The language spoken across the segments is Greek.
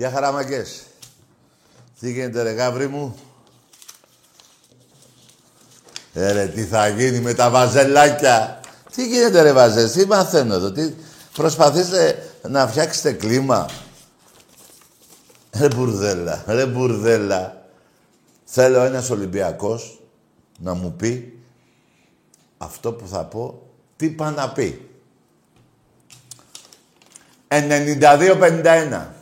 Γεια χαραμαγκές. Τι γίνεται ρε γάβρι μου; Ε, ρε, τι θα γίνει με τα βαζελάκια; Τι γίνεται ρε βαζές, τι μαθαίνω εδώ. Τι... Προσπαθήστε να φτιάξετε κλίμα. Ρε μπουρδέλα, ρε μπουρδέλα. Θέλω ένας Ολυμπιακός να μου πει αυτό που θα πω, τι πάει να πει. 92-51.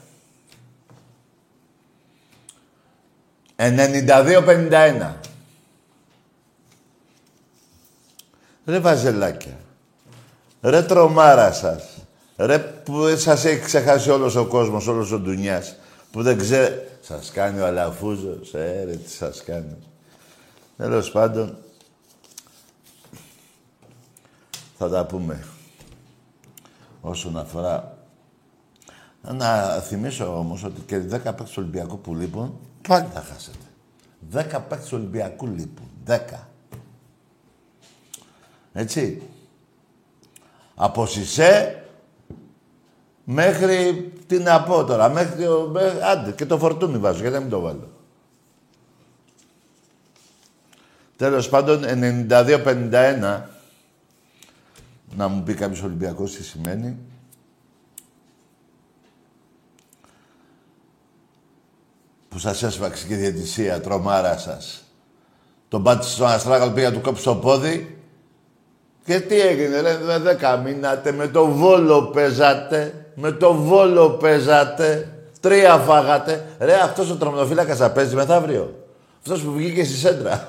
92-51. Ρε βαζελάκια. Ρε τρομάρα σας. Ρε που σας έχει ξεχάσει όλος ο κόσμος, όλος ο ντουνιάς. Που δεν ξέρει. Σας κάνει ο Αλαφούζος. Ε, ρε, τι σας κάνει. Τέλος πάντων, θα τα πούμε. Όσον αφορά... Να θυμίσω όμως ότι και 10 παίκτες του Ολυμπιακού που λείπουν, πάλι θα χάσετε. 10 παίκτες του Ολυμπιακού λείπουν. 10. Έτσι. Από Σισε μέχρι, τι να πω τώρα, μέχρι, μέχρι άντε, και το φορτούνι βάζω, γιατί να μην το βάλω. Τέλος πάντων, 92-51, να μου πει κάποιος Ολυμπιακός τι σημαίνει. Που σας έσφαξε και η διαιτησία, τρομάρα σας. Τον πάτησε στον Αστράγαλ, πήγα του κόψει το πόδι. Και τι έγινε, ρε, με δέκα μήνατε, με το Βόλο παίζατε, με το Βόλο παίζατε, τρία φάγατε. Ρε, αυτός ο τρομονοφύλακας θα παίζει μεθαύριο. Αυτός που βγήκε στη σέντρα.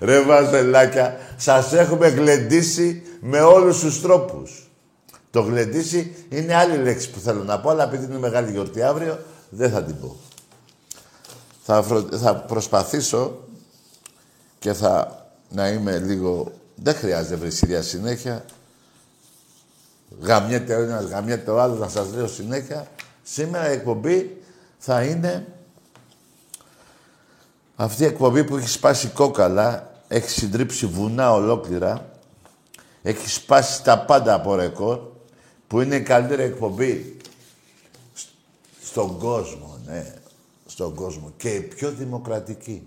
Ρε βαζελάκια, σας έχουμε γλεντήσει με όλους τους τρόπους. Το γλεντήσει είναι άλλη λέξη που θέλω να πω, αλλά επειδή είναι μεγάλη γιορτή αύριο, δεν θα την πω. Θα, θα προσπαθήσω και θα να είμαι λίγο... Δεν χρειάζεται βρυσίδια συνέχεια. Γαμιέται ο ένας, γαμιέται ο άλλος, να σας λέω συνέχεια. Σήμερα η εκπομπή θα είναι αυτή η εκπομπή που έχει σπάσει κόκαλα, έχει συντρίψει βουνά ολόκληρα, έχει σπάσει τα πάντα από ρεκόρ, που είναι η καλύτερη εκπομπή στον κόσμο, ναι, στον κόσμο. Και η πιο δημοκρατική.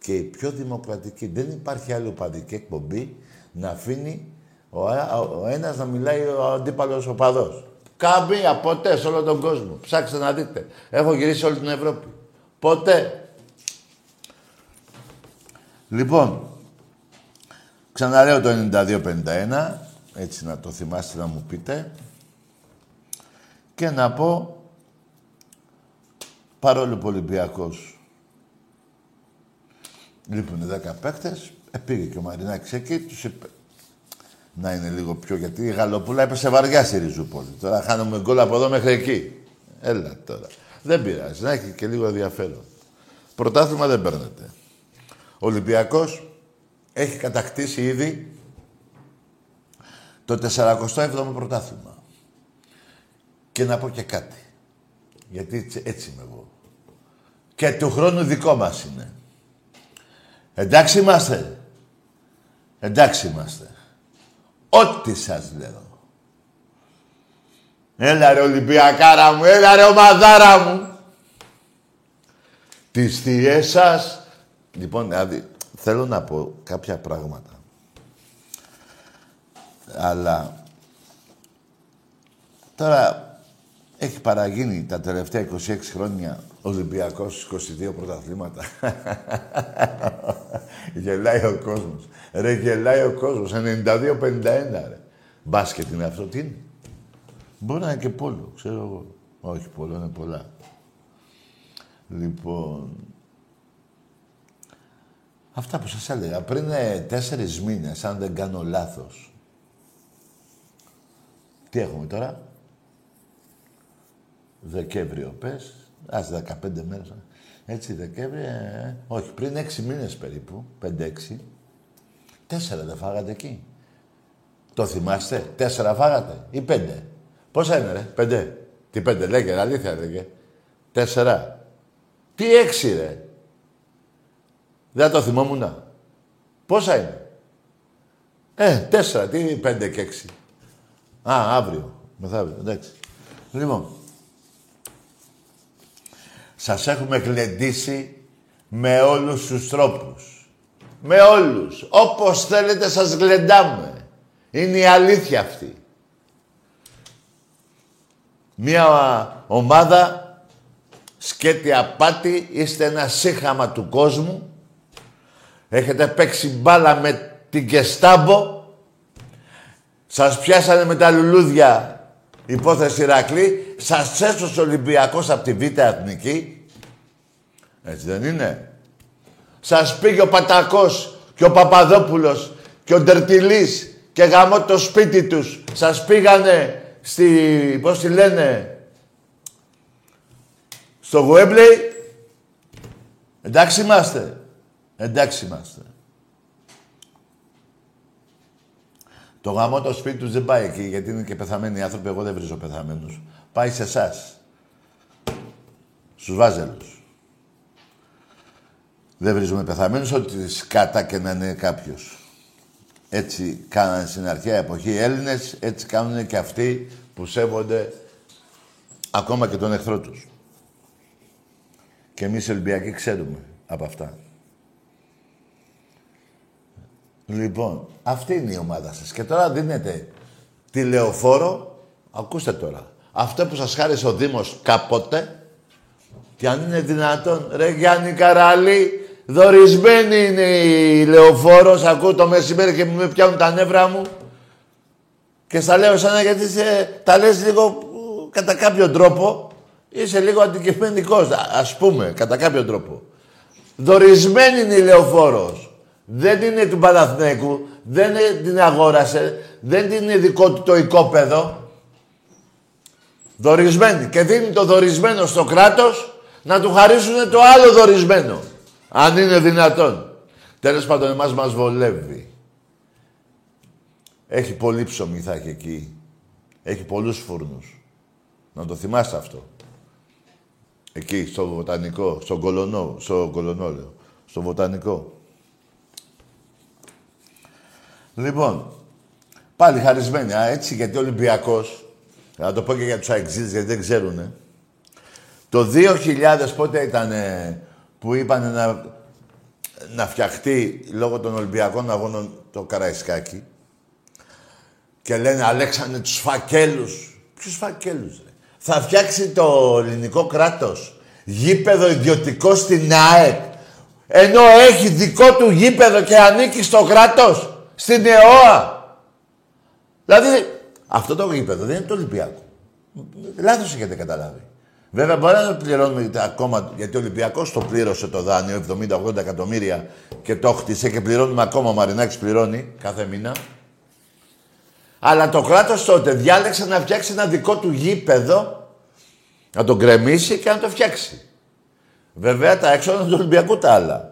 Και η πιο δημοκρατική. Δεν υπάρχει άλλη οπαδική εκπομπή να αφήνει ο, ο, ένας να μιλάει ο αντίπαλος οπαδός. Καμία, ποτέ σε όλο τον κόσμο. Ψάξτε να δείτε. Έχω γυρίσει όλη την Ευρώπη. Ποτέ. Λοιπόν, ξαναλέω το 92-51, έτσι να το θυμάστε να μου πείτε. Και να πω, παρόλο που Ολυμπιακός λείπουν 10 παίκτες, ε, πήγε και ο Μαρινάκης εκεί, τους είπε να είναι λίγο πιο, γιατί η Γαλοπούλα έπεσε βαριά στη Ριζούπολη. Τώρα χάνουμε γκολ από εδώ μέχρι εκεί. Έλα τώρα. Δεν πειράζει, να έχει και λίγο ενδιαφέρον. Πρωτάθλημα δεν παίρνετε. Ο Ολυμπιακός έχει κατακτήσει ήδη το 47ο πρωτάθλημα. Και να πω και κάτι. Γιατί έτσι είμαι εγώ. Και του χρόνου δικό μας είναι. Εντάξει είμαστε. Εντάξει είμαστε. Ό,τι σας λέω. Έλα ρε Ολυμπιακάρα μου, έλα ρε ομαδάρα μου. Τις θείες σας. Λοιπόν, δηλαδή, θέλω να πω κάποια πράγματα. Αλλά τώρα έχει παραγίνει τα τελευταία 26 χρόνια Ολυμπιακός 22 πρωταθλήματα. γελάει ο κόσμος. Ρε, γελάει ο κόσμος. 92-51, ρε. Μπάσκετ είναι αυτό, τι είναι; Μπορεί να είναι και πόλο, ξέρω εγώ. Όχι, πόλο είναι πολλά. Λοιπόν... Αυτά που σας έλεγα. Πριν ε, τέσσερις μήνες, αν δεν κάνω λάθος. Τι έχουμε τώρα; Δεκέμβριο, πες. Ας 15 μέρες. Έτσι, Δεκέμβριο, ε, ε, όχι, πριν 6 μήνες περίπου, 5-6. Τέσσερα δεν φάγατε εκεί. Το θυμάστε, τέσσερα φάγατε ή πέντε; Πόσα είναι, ρε, πέντε. Τι πέντε, λέγε, αλήθεια λέγε. Τέσσερα. Τι έξι, ρε; Δεν το θυμόμουν. Πόσα είναι; Ε, τέσσερα. Τι είναι πέντε και έξι. Α, αύριο. Μεθαύριο. Εντάξει. Λοιπόν. Σας έχουμε γλεντήσει με όλους τους τρόπους. Με όλους. Όπως θέλετε σας γλεντάμε. Είναι η αλήθεια αυτή. Μια ομάδα σκέτη απάτη, είστε ένα σύγχαμα του κόσμου. Έχετε παίξει μπάλα με την Κεστάμπο. Σας πιάσανε με τα λουλούδια υπόθεση Ηρακλή. Σας έσωσε ο Ολυμπιακός από τη Β' Εθνική. Έτσι δεν είναι; Σας πήγε ο Πατακός και ο Παπαδόπουλος και ο Ντερτιλής και γαμώ το σπίτι τους. Σας πήγανε στη, πώς τη λένε, στο Γουέμπλεϊ. Εντάξει είμαστε. Εντάξει είμαστε. Το γαμό το σπίτι τους δεν πάει εκεί, γιατί είναι και πεθαμένοι άνθρωποι. Εγώ δεν βρίζω πεθαμένους. Πάει σε εσάς. Στους βάζελους. Δεν βρίζουμε πεθαμένους, ότι σκάτα και να είναι κάποιος. Έτσι κάνανε στην αρχαία εποχή οι Έλληνες, έτσι κάνουν και αυτοί που σέβονται ακόμα και τον εχθρό τους. Και εμείς οι Ολυμπιακοί ξέρουμε από αυτά. Λοιπόν, αυτή είναι η ομάδα σας. Και τώρα δίνετε τηλεοφόρο. Ακούστε τώρα. Αυτό που σας χάρισε ο Δήμος κάποτε, και αν είναι δυνατόν, ρε Γιάννη Καράλη, δορισμένη είναι η λεωφόρος, ακούω το μεσημέρι και με πιάνουν τα νεύρα μου. Και στα λέω σαν γιατί σε, τα λες λίγο κατά κάποιο τρόπο, είσαι λίγο αντικειμενικός, ας πούμε, κατά κάποιο τρόπο. Δορισμένη είναι η λεωφόρος. Δεν είναι του Παναθηναίκου, δεν την αγόρασε, δεν είναι δικό του το οικόπεδο. Δορισμένη. Και δίνει το δορισμένο στο κράτος να του χαρίσουν το άλλο δορισμένο. Αν είναι δυνατόν. Τέλος πάντων, εμάς μας βολεύει. Έχει πολύ ψωμί θα έχει εκεί. Έχει πολλούς φούρνους. Να το θυμάστε αυτό. Εκεί, στο βοτανικό, στον κολονό, στο κολονό λέω, στο βοτανικό. Λοιπόν, πάλι χαρισμένοι, α, έτσι, γιατί ο Ολυμπιακός, να το πω και για τους αεξίδες, γιατί δεν ξέρουν. Το 2000 πότε ήταν που είπαν να, να φτιαχτεί λόγω των Ολυμπιακών αγώνων το Καραϊσκάκι και λένε Αλέξανε τους φακέλους. Ποιους φακέλους, ρε; Θα φτιάξει το ελληνικό κράτος γήπεδο ιδιωτικό στην ΑΕΚ ενώ έχει δικό του γήπεδο και ανήκει στο κράτος στην ΕΟΑ. Δηλαδή, αυτό το γήπεδο δεν είναι το Ολυμπιακό. Λάθος έχετε καταλάβει. Βέβαια, μπορεί να το πληρώνουμε ακόμα, γιατί ο Ολυμπιακός το πλήρωσε το δάνειο, 70-80 εκατομμύρια και το χτίσε και πληρώνουμε ακόμα, ο Μαρινάκης πληρώνει κάθε μήνα. Αλλά το κράτος τότε διάλεξε να φτιάξει ένα δικό του γήπεδο, να τον κρεμίσει και να το φτιάξει. Βέβαια, τα έξοδα του Ολυμπιακού τα άλλα.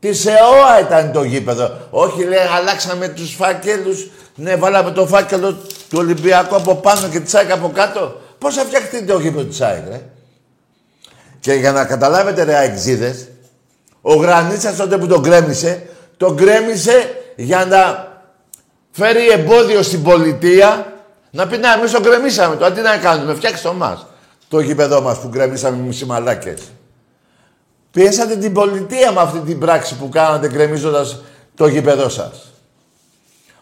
Τη ΕΟΑ ήταν το γήπεδο. Όχι, λέει, αλλάξαμε τους φάκελους. Ναι, βάλαμε το φάκελο του Ολυμπιακού από πάνω και της ΑΕΚ από κάτω. Πώς θα φτιαχτεί το γήπεδο της ΑΕΚ, ρε; Και για να καταλάβετε, ρε αεξίδες, ο Γρανίτσας τότε που τον κρέμισε, τον κρέμισε για να φέρει εμπόδιο στην πολιτεία να πει να εμείς τον κρεμίσαμε το αντί να κάνουμε, φτιάξτε το μας. Το γήπεδό μας που κρεμίσαμε μισή μαλάκες. Πιέσατε την πολιτεία με αυτή την πράξη που κάνατε κρεμίζοντας το γήπεδό σας.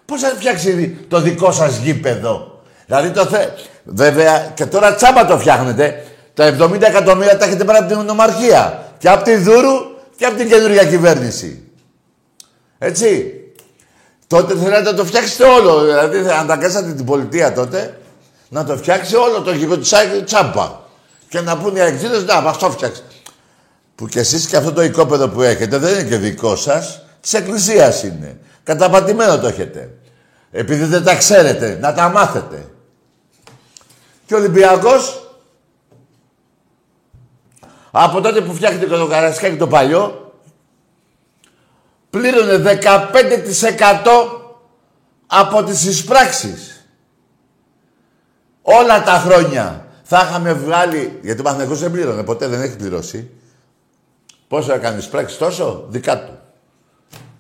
Πώς θα φτιάξει το δικό σας γήπεδο; Δηλαδή το θε... Βέβαια και τώρα τσάμπα το φτιάχνετε. Τα 70 εκατομμύρια τα έχετε πάρει από την νομαρχία. Και από τη Δούρου και από την καινούργια κυβέρνηση. Έτσι. Τότε θέλατε να το φτιάξετε όλο. Δηλαδή αναγκάσατε την πολιτεία τότε να το φτιάξει όλο το γήπεδο του τσάμπα. Και να πούνε οι αεξίδες, να, μας το φτιάξει. Που κι εσείς και αυτό το οικόπεδο που έχετε δεν είναι και δικό σας. Της Εκκλησίας είναι. Καταπατημένο το έχετε. Επειδή δεν τα ξέρετε, να τα μάθετε. Και ο Ολυμπιακός, από τότε που φτιάχτηκε το Καρασκάκι το παλιό, πλήρωνε 15% από τις εισπράξεις. Όλα τα χρόνια θα είχαμε βγάλει... Γιατί ο Παναθηναϊκός δεν πλήρωνε, ποτέ δεν έχει πληρώσει. Πόσο έκανε εισπράξεις, τόσο, δικά του.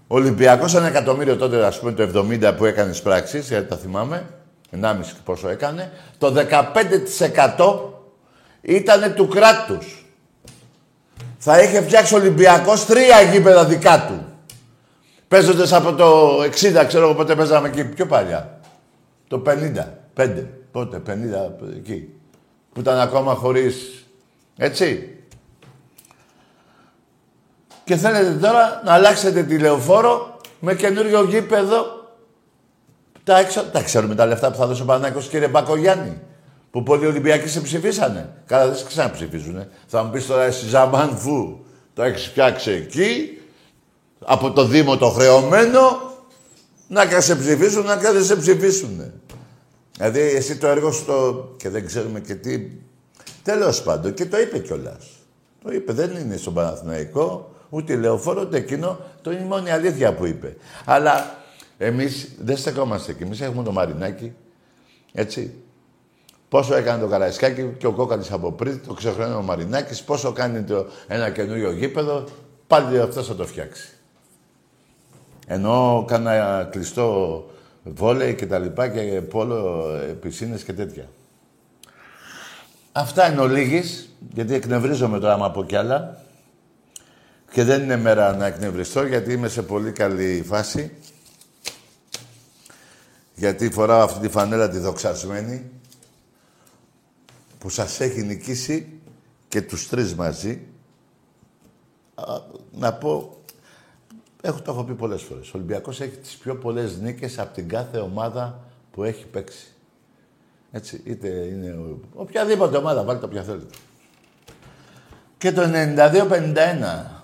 Ο Ολυμπιακός ένα εκατομμύριο τότε, ας πούμε, το 70 που έκανε εισπράξεις, γιατί τα θυμάμαι, 1,5 πόσο έκανε, το 15% ήταν του κράτους. Θα είχε φτιάξει ο Ολυμπιακός τρία γήπεδα δικά του. Παίζοντας από το 60, ξέρω εγώ πότε παίζαμε εκεί, πιο παλιά. Το 50, 5, πότε, 50, εκεί. Που ήταν ακόμα χωρίς, έτσι. Και θέλετε τώρα να αλλάξετε τη λεωφόρο με καινούριο γήπεδο. Τα, έξω, τα ξέρουμε τα λεφτά που θα δώσει ο Πανάκος, κύριε Μπακογιάννη. Που πολλοί Ολυμπιακοί σε ψηφίσανε. Καλά, δεν σε ξαναψηφίζουνε. Θα μου πεις τώρα εσύ Ζαμάν Φου, το έχεις φτιάξει εκεί, από το Δήμο το χρεωμένο, να σε ψηφίσουν, να δεν σε ψηφίσουν. Δηλαδή, εσύ το έργο σου το... και δεν ξέρουμε και τι... Τέλος πάντων, και το είπε κιόλας. Το είπε, δεν είναι στον Παναθηναϊκό, ούτε λεωφόρο, ούτε εκείνο. Το είναι η μόνη αλήθεια που είπε. Αλλά εμείς δεν στεκόμαστε εκεί. Εμείς έχουμε το Μαρινάκι, έτσι. Πόσο έκανε το Καραϊσκάκι και ο Κόκαλης από πριν, το ξεχρονίζει ο Μαρινάκης, πόσο κάνει το ένα καινούριο γήπεδο, πάλι αυτό θα το φτιάξει. Ενώ κάνα κλειστό βόλεϊ και τα λοιπά και πόλο, πισίνες και τέτοια. Αυτά είναι ο λίγης, γιατί εκνευρίζομαι τώρα άμα πω κι άλλα. Και δεν είναι μέρα να εκνευριστώ, γιατί είμαι σε πολύ καλή φάση. Γιατί φοράω αυτή τη φανέλα τη δοξασμένη, που σας έχει νικήσει και τους τρεις μαζί. να πω, έχω το έχω πει πολλές φορές. Ο Ολυμπιακός έχει τις πιο πολλές νίκες από την κάθε ομάδα που έχει παίξει. Έτσι, είτε είναι οποιαδήποτε ομάδα, βάλτε όποια θέλετε. Και το 92-51,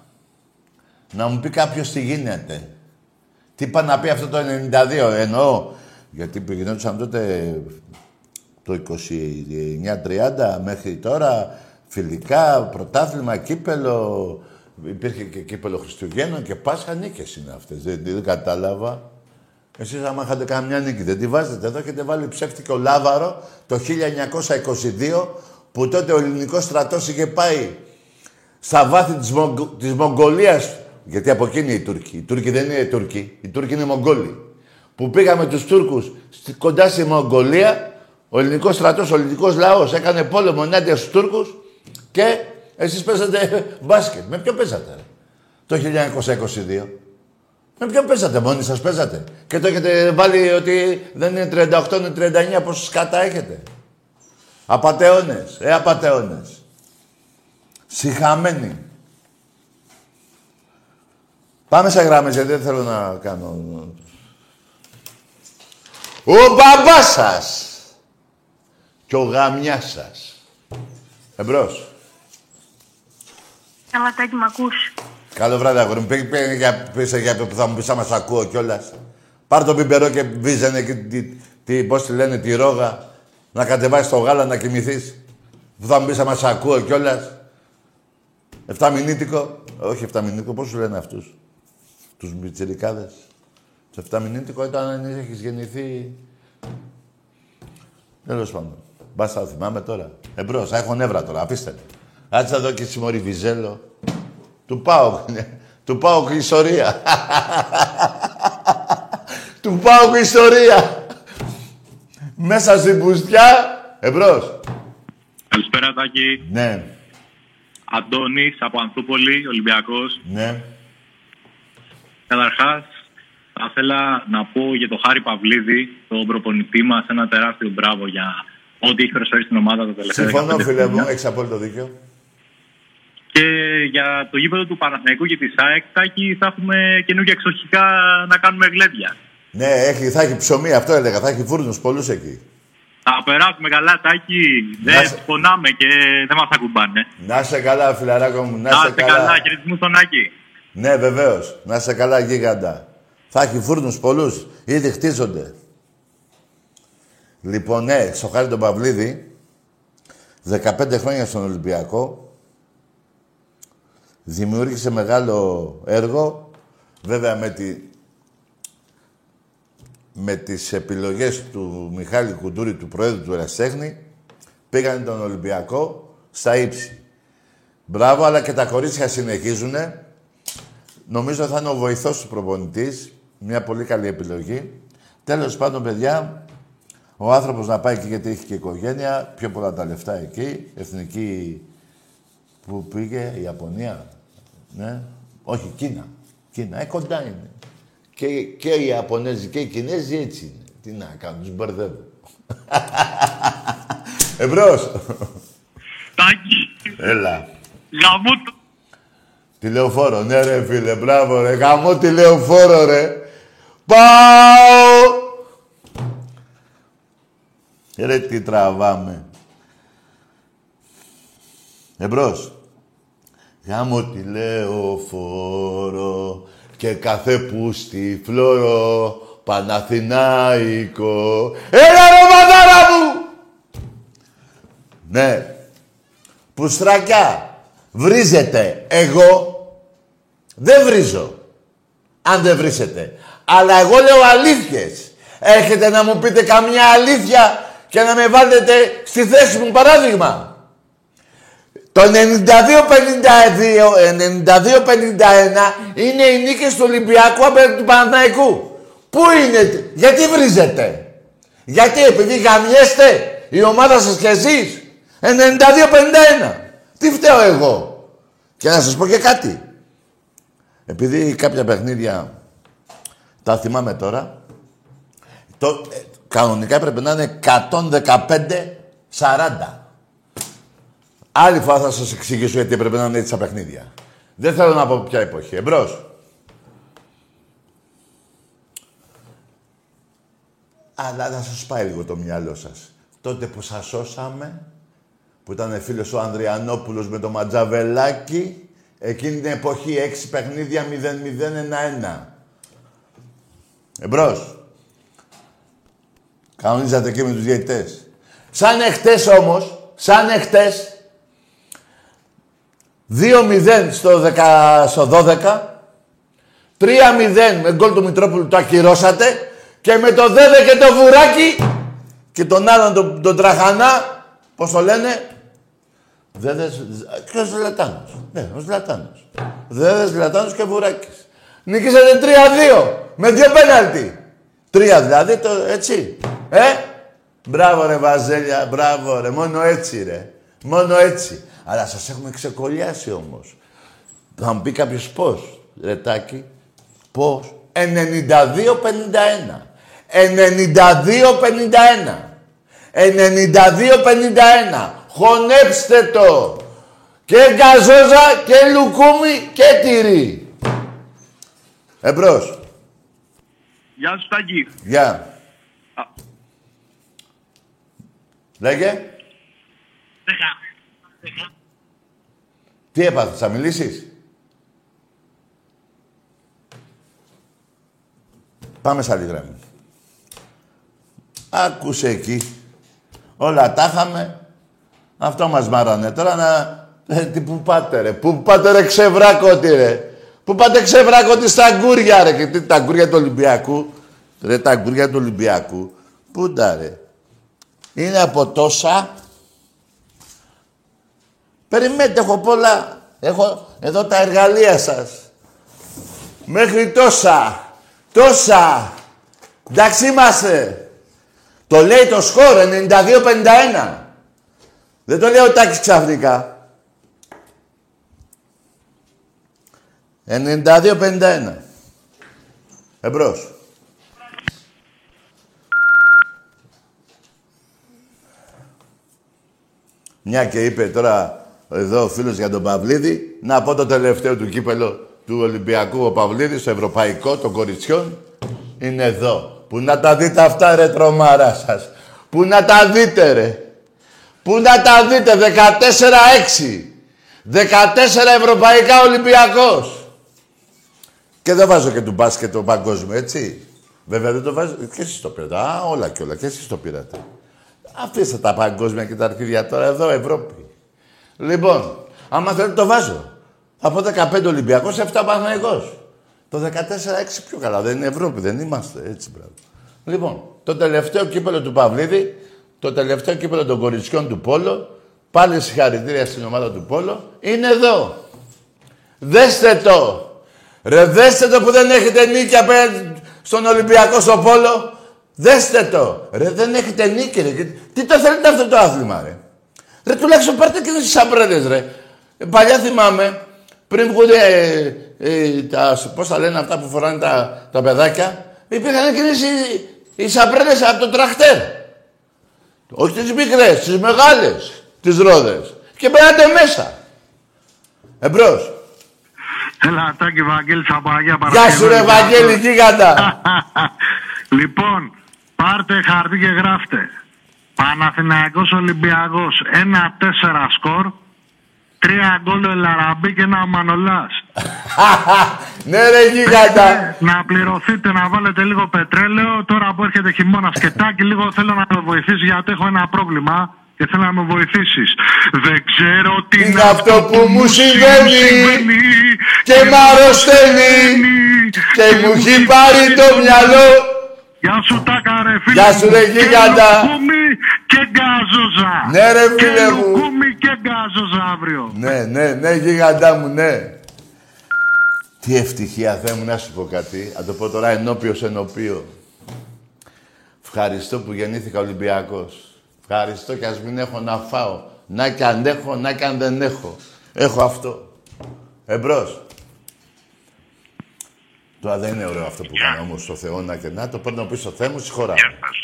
να μου πει κάποιος τι γίνεται. Τι πάει να πει αυτό το 92, εννοώ. Γιατί γινόντουσαν τότε το 29-30 μέχρι τώρα φιλικά, πρωτάθλημα, κύπελο. Υπήρχε και κύπελο Χριστουγέννων και Πάσχα νίκες είναι αυτές. Δεν, δεν κατάλαβα. Εσείς άμα είχατε καμιά νίκη δεν τη βάζετε. Εδώ έχετε βάλει ψεύτικο Λάβαρο το 1922 που τότε ο ελληνικός στρατός είχε πάει στα βάθη της, Μογγ... της Μογγολίας γιατί από εκεί είναι οι Τούρκοι. Οι Τούρκοι δεν είναι οι Τούρκοι. Οι Τούρκοι είναι Μογγόλοι. Που πήγαμε τους Τούρκους κοντά στη Μογγολία, ο ελληνικός στρατός, ο ελληνικός λαός έκανε πόλεμο ενάντια στους Τούρκους και εσείς παίζατε μπάσκετ. Με ποιο παίζατε, το 1922. Με ποιο παίζατε, μόνοι σας παίζατε. Και το έχετε βάλει ότι δεν είναι 38, είναι 39, πόσους σκάτα έχετε; Απατεώνες, ε, απατεώνες. Συχαμένοι. Πάμε σε γράμμες, γιατί δεν θέλω να κάνω... Ο μπαμπάς σας και ο γαμιάς σας. Εμπρός. Καλά, Τάκη, μ' ακούς. Καλό βράδυ, αγόρι μου. Πήγαινε για, πίσω για που θα μου πεις άμα σ' ακούω κιόλας. Πάρ' το πιπερό και βίζανε και τη, τη, πώς τη λένε, τη ρόγα. Να κατεβάσεις το γάλα να κοιμηθείς. Που θα μου πεις άμα σ' ακούω κιόλας. Εφταμινίτικο. Όχι εφταμινίτικο, πώς σου λένε αυτούς; Τους μπιτσιρικάδες. Το εφταμινήτικο ήταν αν έχεις γεννηθεί... Τέλος πάντων. Μπας θα θυμάμαι τώρα. Εμπρός, έχω νεύρα τώρα, αφήστε με. Άτσα εδώ και Μωρή Βιζέλο. Του πάω, του πάω και ιστορία. του πάω και ιστορία. Μέσα στην πουστιά, εμπρός. Καλησπέρα, Τάκη. Ναι, Αντώνης από Ανθούπολη, Ολυμπιακός. ναι. Καταρχάς, θα ήθελα να πω για τον Χάρη Παυλίδη, τον προπονητή μας, ένα τεράστιο μπράβο για ό,τι έχει προσφέρει στην ομάδα τα τελευταία Συμφωνώ, 15 φίλε μου, χρόνια. έχεις απόλυτο δίκιο. Και για το γήπεδο του Παναθηναϊκού και της ΑΕΚ, Τάκη, θα έχουμε καινούργια εξοχικά να κάνουμε γλέντια. Ναι, έχει, θα έχει ψωμί, αυτό έλεγα. Θα έχει φούρνους πολλούς εκεί. Θα περάσουμε καλά, Τάκη. Να Δεν σε- πονάμε και δεν μας ακουμπάνε. Να είστε καλά, φιλαράκο μου, να Να είστε είστε καλά. καλά, χαιρετισμού στον Άκη. Ναι, βεβαίως. Να είστε καλά, γίγαντα. Θα έχει φούρνους πολλούς. Ήδη χτίζονται. Λοιπόν, ναι, στο χάρη τον Παυλίδη, 15 χρόνια στον Ολυμπιακό, δημιούργησε μεγάλο έργο, βέβαια με, τη, με τις επιλογές του Μιχάλη Κουντούρη, του Προέδρου του Εραστέχνη, πήγαν τον Ολυμπιακό στα ύψη. Μπράβο, αλλά και τα κορίτσια συνεχίζουνε. Νομίζω θα είναι ο βοηθός του προπονητής. Μια πολύ καλή επιλογή. Τέλος πάντων, παιδιά, ο άνθρωπος να πάει εκεί γιατί έχει και οικογένεια, πιο πολλά τα λεφτά εκεί, εθνική που πήγε, η Ιαπωνία, ναι, όχι, Κίνα. Κίνα, ε, κοντά είναι. Και, και οι Ιαπωνέζοι και οι Κινέζοι έτσι είναι. Τι να κάνουν, τους μπερδεύω. Εμπρός. Τάκη, Έλα. γαμώ το. Τηλεοφόρο, ναι ρε φίλε, μπράβο ρε, γαμώ τηλεοφόρο ρε. Πάω! Ρε τι τραβάμε. Εμπρός. Γάμο τηλεοφόρο και κάθε που στη φλόρο Παναθηνάικο. Έλα ρε μαδάρα μου! Ναι. Πουστρακιά. Βρίζετε. Εγώ δεν βρίζω. Αν δεν βρίσετε. Αλλά εγώ λέω αλήθειες. Έχετε να μου πείτε καμιά αλήθεια και να με βάλετε στη θέση μου παράδειγμα. Το 92-52, 92-51 είναι οι νίκες του Ολυμπιακού απέναντι του Παναθηναϊκού. Πού είναι, γιατί βρίζετε; Γιατί επειδή γαμιέστε η ομάδα σας και εσείς; 92-51. Τι φταίω εγώ; Και να σας πω και κάτι. Επειδή κάποια παιχνίδια τα θυμάμαι τώρα, το, ε, κανονικά έπρεπε να είναι 115-40. Άλλη φορά θα σας εξηγήσω γιατί έπρεπε να είναι έτσι τα παιχνίδια. Δεν θέλω να πω ποια εποχή. Εμπρός. Αλλά να σας πάει λίγο το μυαλό σας. Τότε που σας σώσαμε, που ήταν φίλος ο Ανδριανόπουλος με το Ματζαβελάκι, εκείνη την εποχή έξι παιχνίδια 0-0-1-1. Εμπρός. Κανονίζατε και με τους διαιτητές. Σαν εχθές όμως, σαν εχθές, 2-0 στο, 10, στο 12, 3-0 με γκολ του Μητρόπουλου το ακυρώσατε και με το Δέδε και το Βουράκι και τον άλλον τον, τον Τραχανά, πώς το λένε, Δέδες, και ο Ζλατάνος. Ναι, ο Ζλατάνος. Δέδες, Ζλατάνος και Βουράκης. Νικήσατε 3-2 με δύο πέναλτι. Τρία δηλαδή, το, έτσι. Ε, μπράβο ρε Βαζέλια, μπράβο ρε. Μόνο έτσι ρε. Μόνο έτσι. Αλλά σας έχουμε ξεκολλιάσει όμως. Θα μου πει κάποιος πώς, ρετάκι. Πώς; 92-51. 92-51. 92-51. Χωνέψτε το. Και γκαζόζα και λουκούμι και τυρί. Εμπρός. Γεια σου, Τάκη. Γεια. Α. Λέγε. Τι έπαθες, θα μιλήσεις; Πάμε σε άλλη γραμμή. Άκουσε εκεί. Όλα τα είχαμε. Αυτό μας μάρανε. Τώρα να... Ε, τι που πάτε ρε. Πού πάτε ρε ξεβράκωτη ρε. Πού πάτε ξεβράκονται στα αγκούρια, ρε. Και τι, τα αγκούρια του Ολυμπιακού. Ρε, τα αγκούρια του Ολυμπιακού. Πού τα, ρε. Είναι από τόσα. Περιμένετε, έχω πολλά. Έχω εδώ τα εργαλεία σας. Μέχρι τόσα. Τόσα. Εντάξει είμαστε. Το λέει το σκορ 92-51. Δεν το λέει ο Τάκης ξαφνικά. 92-51. Εμπρός. Μια και είπε τώρα εδώ ο φίλος για τον Παυλίδη, να πω το τελευταίο του κύπελο του Ολυμπιακού ο Παυλίδης, στο ευρωπαϊκό των κοριτσιών, είναι εδώ. Πού να τα δείτε αυτά ρε τρομάρα σας. Πού να τα δείτε ρε. Πού να τα δείτε 14-6. 14 ευρωπαϊκά Ολυμπιακός. Και δεν βάζω και του μπάσκετ το παγκόσμιο, έτσι. Βέβαια δεν το βάζω. Και εσείς το πήρατε. Α, όλα και όλα. Και εσείς το πήρατε. Αφήστε τα παγκόσμια και τα αρχίδια τώρα εδώ, Ευρώπη. Λοιπόν, άμα θέλετε το βάζω. Από 15 Ολυμπιακός, 7 Παναγικός. Το 14-6 πιο καλά. Δεν είναι Ευρώπη, δεν είμαστε. Έτσι, μπράβο. Λοιπόν, το τελευταίο κύπελο του Παυλίδη, το τελευταίο κύπελο των κοριτσιών του Πόλο, πάλι συγχαρητήρια στην ομάδα του Πόλο, είναι εδώ. Δέστε το. Ρε δέστε το που δεν έχετε νίκη απέναντι στον Ολυμπιακό στο Πόλο. Δέστε το. Ρε δεν έχετε νίκη ρε. Τι το θέλετε αυτό το άθλημα ρε; Ρε τουλάχιστον πάρτε και τις σαμπρέλες ρε. Ε, παλιά θυμάμαι πριν βγουν ε, ε, τα, πώς τα λένε αυτά που φοράνε τα, τα παιδάκια, υπήρχαν και οι, οι σαμπρέλες από το τραχτέρ. Όχι τις μικρές, τις μεγάλες, τις ρόδες. Και μπαίνατε μέσα. Εμπρός. Έλα, Τάκη Βαγγέλης από Αγία Γεια σου ρε Βαγγέλη, γίγαντα. λοιπόν, πάρτε χαρτί και γράφτε. Παναθηναϊκός Ολυμπιακός 1-4 σκορ. Τρία γκολ Ελαραμπή και ένα Μανολάς. ναι ρε γίγαντα. να πληρωθείτε να βάλετε λίγο πετρέλαιο. Τώρα που έρχεται χειμώνα σκετάκι, λίγο θέλω να με βοηθήσεις γιατί έχω ένα πρόβλημα και θέλω να με βοηθήσεις. Δεν ξέρω τι είναι αυτό που μου συμβαίνει και μ' αρρωσταίνει και μου έχει πάρει το μυαλό. Γεια σου τα καρε φίλε Γεια σου ρε γίγαντα. Και γκάζοζα. Ναι ρε φίλε μου. Και γκάζοζα αύριο. Ναι, ναι, ναι γίγαντά μου, ναι. Τι ευτυχία, Θεέ μου, να σου πω κάτι. Θα το πω τώρα ενώπιος ενωπίο. Ευχαριστώ που γεννήθηκα Ολυμπιακός. Ευχαριστώ και ας μην έχω να φάω. Να κι αν έχω, να κι αν δεν έχω. Έχω αυτό. Εμπρός. Τώρα δεν είναι ωραίο αυτό που κάνω όμως στο Θεό να και να το παίρνω πίσω. Θεέ μου, συγχωρά. Γεια σας.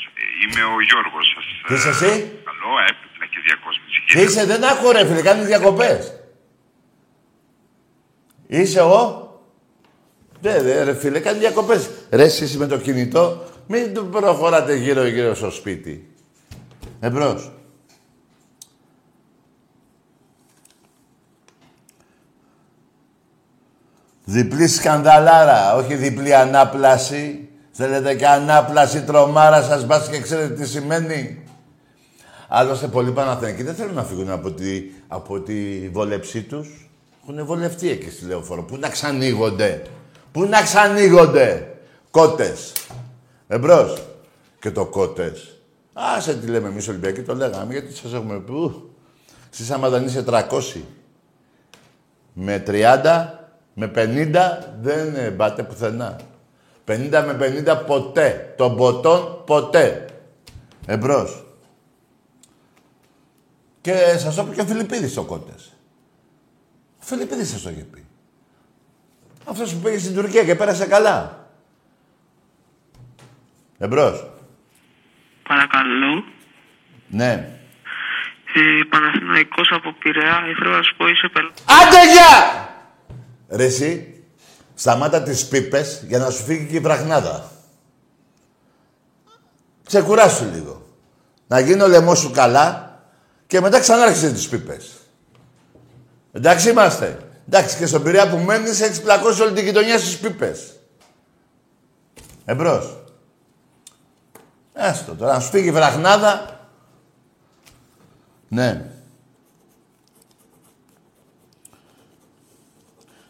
Είμαι ο Γιώργος σας. Τι είσαι εσύ; Καλό, έπαιζα και διακόσμηση. Τι είσαι, δεν άκου ρε φίλε, κάνει διακοπές. Είσαι ο... Ναι, δε, ρε φίλε, κάνει διακοπές. Ρε εσείς με το κινητό, μην προχωράτε γύρω-γύρω στο σπίτι. Εμπρός. Διπλή σκανδαλάρα, όχι διπλή ανάπλαση. Θέλετε και ανάπλαση τρομάρα σας μπας και ξέρετε τι σημαίνει. Άλλωστε πολλοί Παναθηναϊκοί δεν θέλουν να φύγουν από τη, από τη βόλεψή τους. Έχουν βολευτεί εκεί στη λεωφόρο. Πού να ξανοίγονται; Πού να ξανοίγονται; Κότες. Εμπρός. Και το κότες. Άσε τι λέμε εμείς Ολυμπιακοί, το λέγαμε, γιατί σας έχουμε πει. Εσείς άμα δεν είσαι 300 με 30, με 50 δεν πάτε πουθενά. 50 με 50 ποτέ. Τον ποτόν ποτέ. Εμπρός. Και σας το είπε και ο Φιλιππίδης ο Κότες. Ο Φιλιππίδης σας το είχε πει. Αυτός που πήγε στην Τουρκία και πέρασε καλά. Εμπρός. Παρακαλώ. Ναι. Ε, Παναθηναϊκός από Πειραιά, ήθελα να σου πω είσαι πελ... Άντε γεια! Ρε εσύ, σταμάτα τις πίπες για να σου φύγει και η βραχνάδα. Ξεκουράσου λίγο. Να γίνει ο λαιμό σου καλά και μετά ξανάρχισε τις πίπες. Εντάξει είμαστε. Εντάξει και στον Πειραιά που μένεις έχεις πλακώσει όλη την γειτονιά στις πίπες. Εμπρός. Έστω τώρα, να σου φύγει η βραχνάδα. Ναι.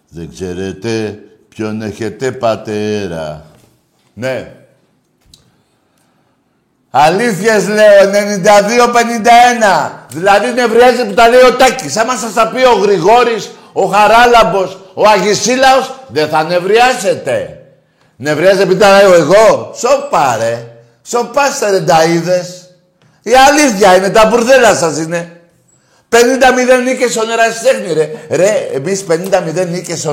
Δεν ξέρετε ποιον έχετε πατέρα. Ναι. Αλήθειες λέω, 92-51. Δηλαδή νευριάζει που τα λέει ο Τάκης. Άμα σας τα πει ο Γρηγόρης, ο Χαράλαμπος, ο Αγισίλαος, δεν θα νευριάσετε. Νευριάζετε επειδή τα λέω εγώ. Σοπά ρε. Σοπάστε ρε ταΐδες. Η αλήθεια είναι, τα μπουρδέλα σας είναι. 50-0 νίκες στον ερασιτέχνη, ρε. Ρε, εμείς 50-0 νίκες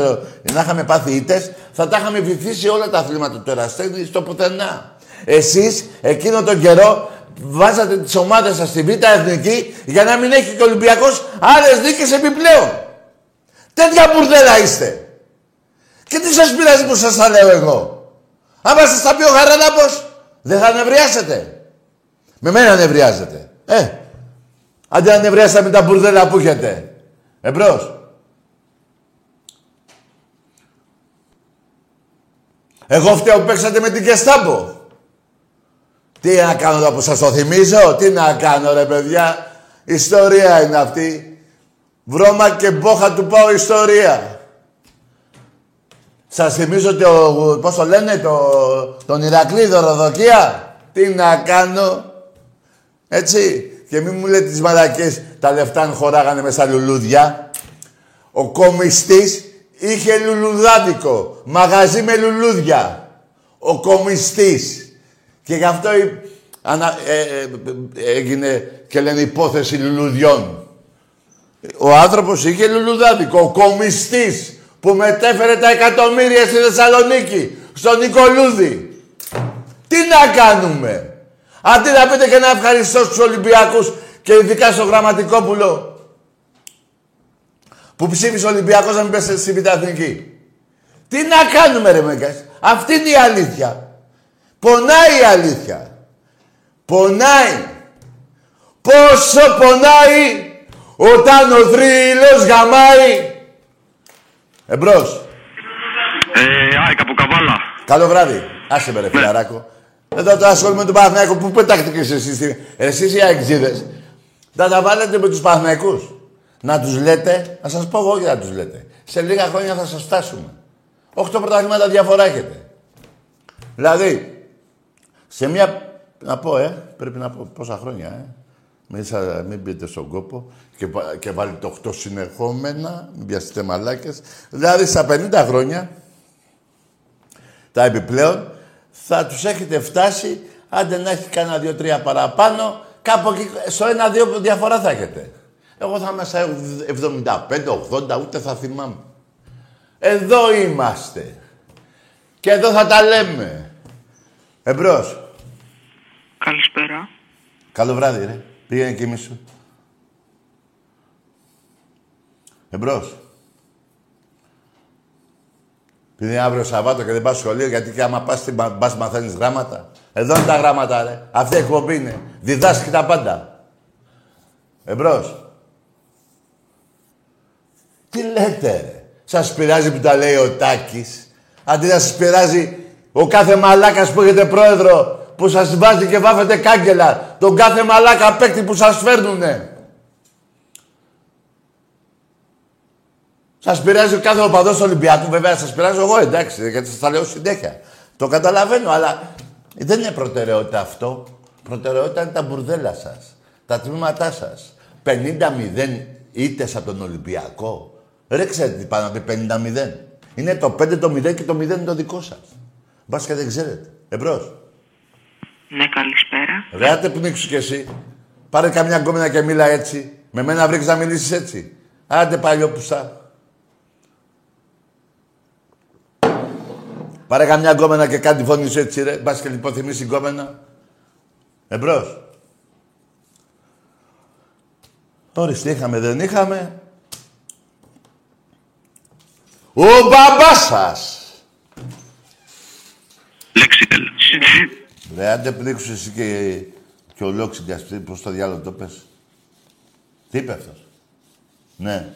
να είχαμε πάθει ήττες, θα τα είχαμε βυθίσει όλα τα αθλήματα του ερασιτέχνη στο πουθενά. Εσείς, εκείνο τον καιρό, βάζατε τις ομάδες σας στη Β' Εθνική για να μην έχει και ο Ολυμπιακός άλλες νίκες επιπλέον. Τέτοια μπουρδέλα είστε. Και τι σας πειράζει που σας τα λέω εγώ; Άμα σας τα πει ο Χαραλάμπος, δεν θα νευριάσετε. Με μένα νευριάζετε. Ε, Άντε να νευριάσετε με τα μπουρδέλα που έχετε. Εμπρός. Εγώ φταίω που παίξατε με την Κεστάμπο. Τι να κάνω εδώ που σας το θυμίζω, τι να κάνω ρε παιδιά. Ιστορία είναι αυτή. Βρώμα και μπόχα του πάω ιστορία. Σας θυμίζω το, πώς το λένε, το, τον Ηρακλή δωροδοκία. Τι να κάνω. Έτσι. Και μην μου λέτε τις μαλακές, τα λεφτά αν χωράγανε μέσα λουλούδια. Ο κομιστής είχε λουλουδάδικο, μαγαζί με λουλούδια. Ο κομιστής. Και γι' αυτό ανα, ε, ε, έγινε και λένε υπόθεση λουλουδιών. Ο άνθρωπος είχε λουλουδάδικο, ο κομιστής που μετέφερε τα εκατομμύρια στη Θεσσαλονίκη, στον Νικολούδη. Τι να κάνουμε; Αντί να πείτε και να ευχαριστώ στους Ολυμπιακούς και ειδικά στο Γραμματικόπουλο που ψήφισε ο Ολυμπιακός να μην πέσει στη Β' Τι να κάνουμε ρε Μέγκας; Αυτή είναι η αλήθεια. Πονάει η αλήθεια. Πονάει. Πόσο πονάει όταν ο θρύλος γαμάει. Εμπρός. Ε, Άικα από Καβάλα. Καλό βράδυ. Άσε με ρε φιλαράκο. Εδώ το ασχολούμαι με τον Παναθηναϊκό. Πού πετάχτηκε εσείς. Εσείς οι αεξίδες. Θα τα βάλετε με τους Παναθηναϊκούς. Να τους λέτε, να σας πω εγώ και να τους λέτε. Σε λίγα χρόνια θα σας φτάσουμε. Οχτώ πρωταθλήματα διαφορά έχετε. Δηλαδή, σε μια... Να πω, ε, πρέπει να πω πόσα χρόνια, ε. Μέσα, μην μπείτε στον κόπο και, και βάλετε 8 συνεχόμενα, μην πιαστείτε μαλάκες. Δηλαδή, στα 50 χρόνια, τα επιπλέον, θα τους έχετε φτάσει, άντε να έχει κανένα δύο-τρία παραπάνω, κάπου εκεί, στο ένα-δύο διαφορά θα έχετε. Εγώ θα είμαι στα 75, 80, ούτε θα θυμάμαι. Εδώ είμαστε. Και εδώ θα τα λέμε. Εμπρός. Καλησπέρα. Καλό βράδυ, ρε. Πήγαινε και σου. Εμπρός. Επειδή είναι αύριο Σαββάτο και δεν πας σχολείο, γιατί και άμα πας, πας μαθαίνεις γράμματα. Εδώ είναι τα γράμματα, ρε. Αυτή η εκπομπή είναι. Διδάσκει τα πάντα. Εμπρός. Τι λέτε, ρε. Σας πειράζει που τα λέει ο Τάκης. Αντί να σας πειράζει ο κάθε μαλάκας που έχετε πρόεδρο που σας βάζει και βάφετε κάγκελα. Τον κάθε μαλάκα παίκτη που σας φέρνουνε. Σας πειράζει ο κάθε οπαδός του Ολυμπιακού, βέβαια σας πειράζω εγώ εντάξει, γιατί σας τα λέω συνέχεια. Το καταλαβαίνω, αλλά δεν είναι προτεραιότητα αυτό. Προτεραιότητα είναι τα μπουρδέλα σας. Τα τμήματά σας. 50-0 είτε από τον Ολυμπιακό. Ρε ξέρετε τι πάνω να πει 50-0. Είναι το 5 το 0 και το 0 είναι το δικό σας. Μπας και δεν ξέρετε. Εμπρός. Ναι, καλησπέρα. Ρε, άτε πνίξου κι εσύ. Πάρε καμιά γκόμενα και μίλα έτσι. Με μένα βρήκες να μιλήσεις έτσι. Άντε παλιό πουστά. Πάρε καμιά γκόμενα και κάτι φωνή σου έτσι, ρε. Μπας και λιποθυμείς την γκόμενα. Εμπρός. Ορίστε, είχαμε, δεν είχαμε. Ο μπαμπάς σας. Λέξιτελ. Ρε, άντε πνίξου εσύ και, και ο Λόξιγκας, πώς το διάλογο το πες. Τι είπε αυτός; Ναι.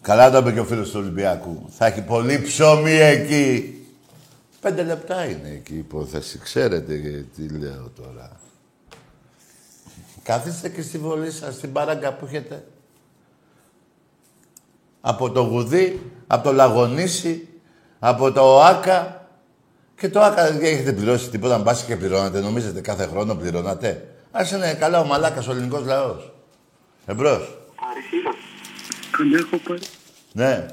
Καλά το είπε και ο φίλος του Ολυμπιακού. Θα έχει πολύ ψωμί εκεί. Πέντε λεπτά είναι εκεί η υπόθεση. Ξέρετε τι λέω τώρα. Καθίστε και στη βολή σας, στην παράγκα που έχετε. Από το Γουδί, από το Λαγονίσι, από το ΟΑΚΑ. Και το ΟΑΚΑ δεν έχετε πληρώσει τίποτα, αν πάσει και πληρώνατε. Νομίζετε κάθε χρόνο πληρώνατε. Ας είναι καλά ο μαλάκας ο ελληνικός λαός. Εμπρός. Ναι.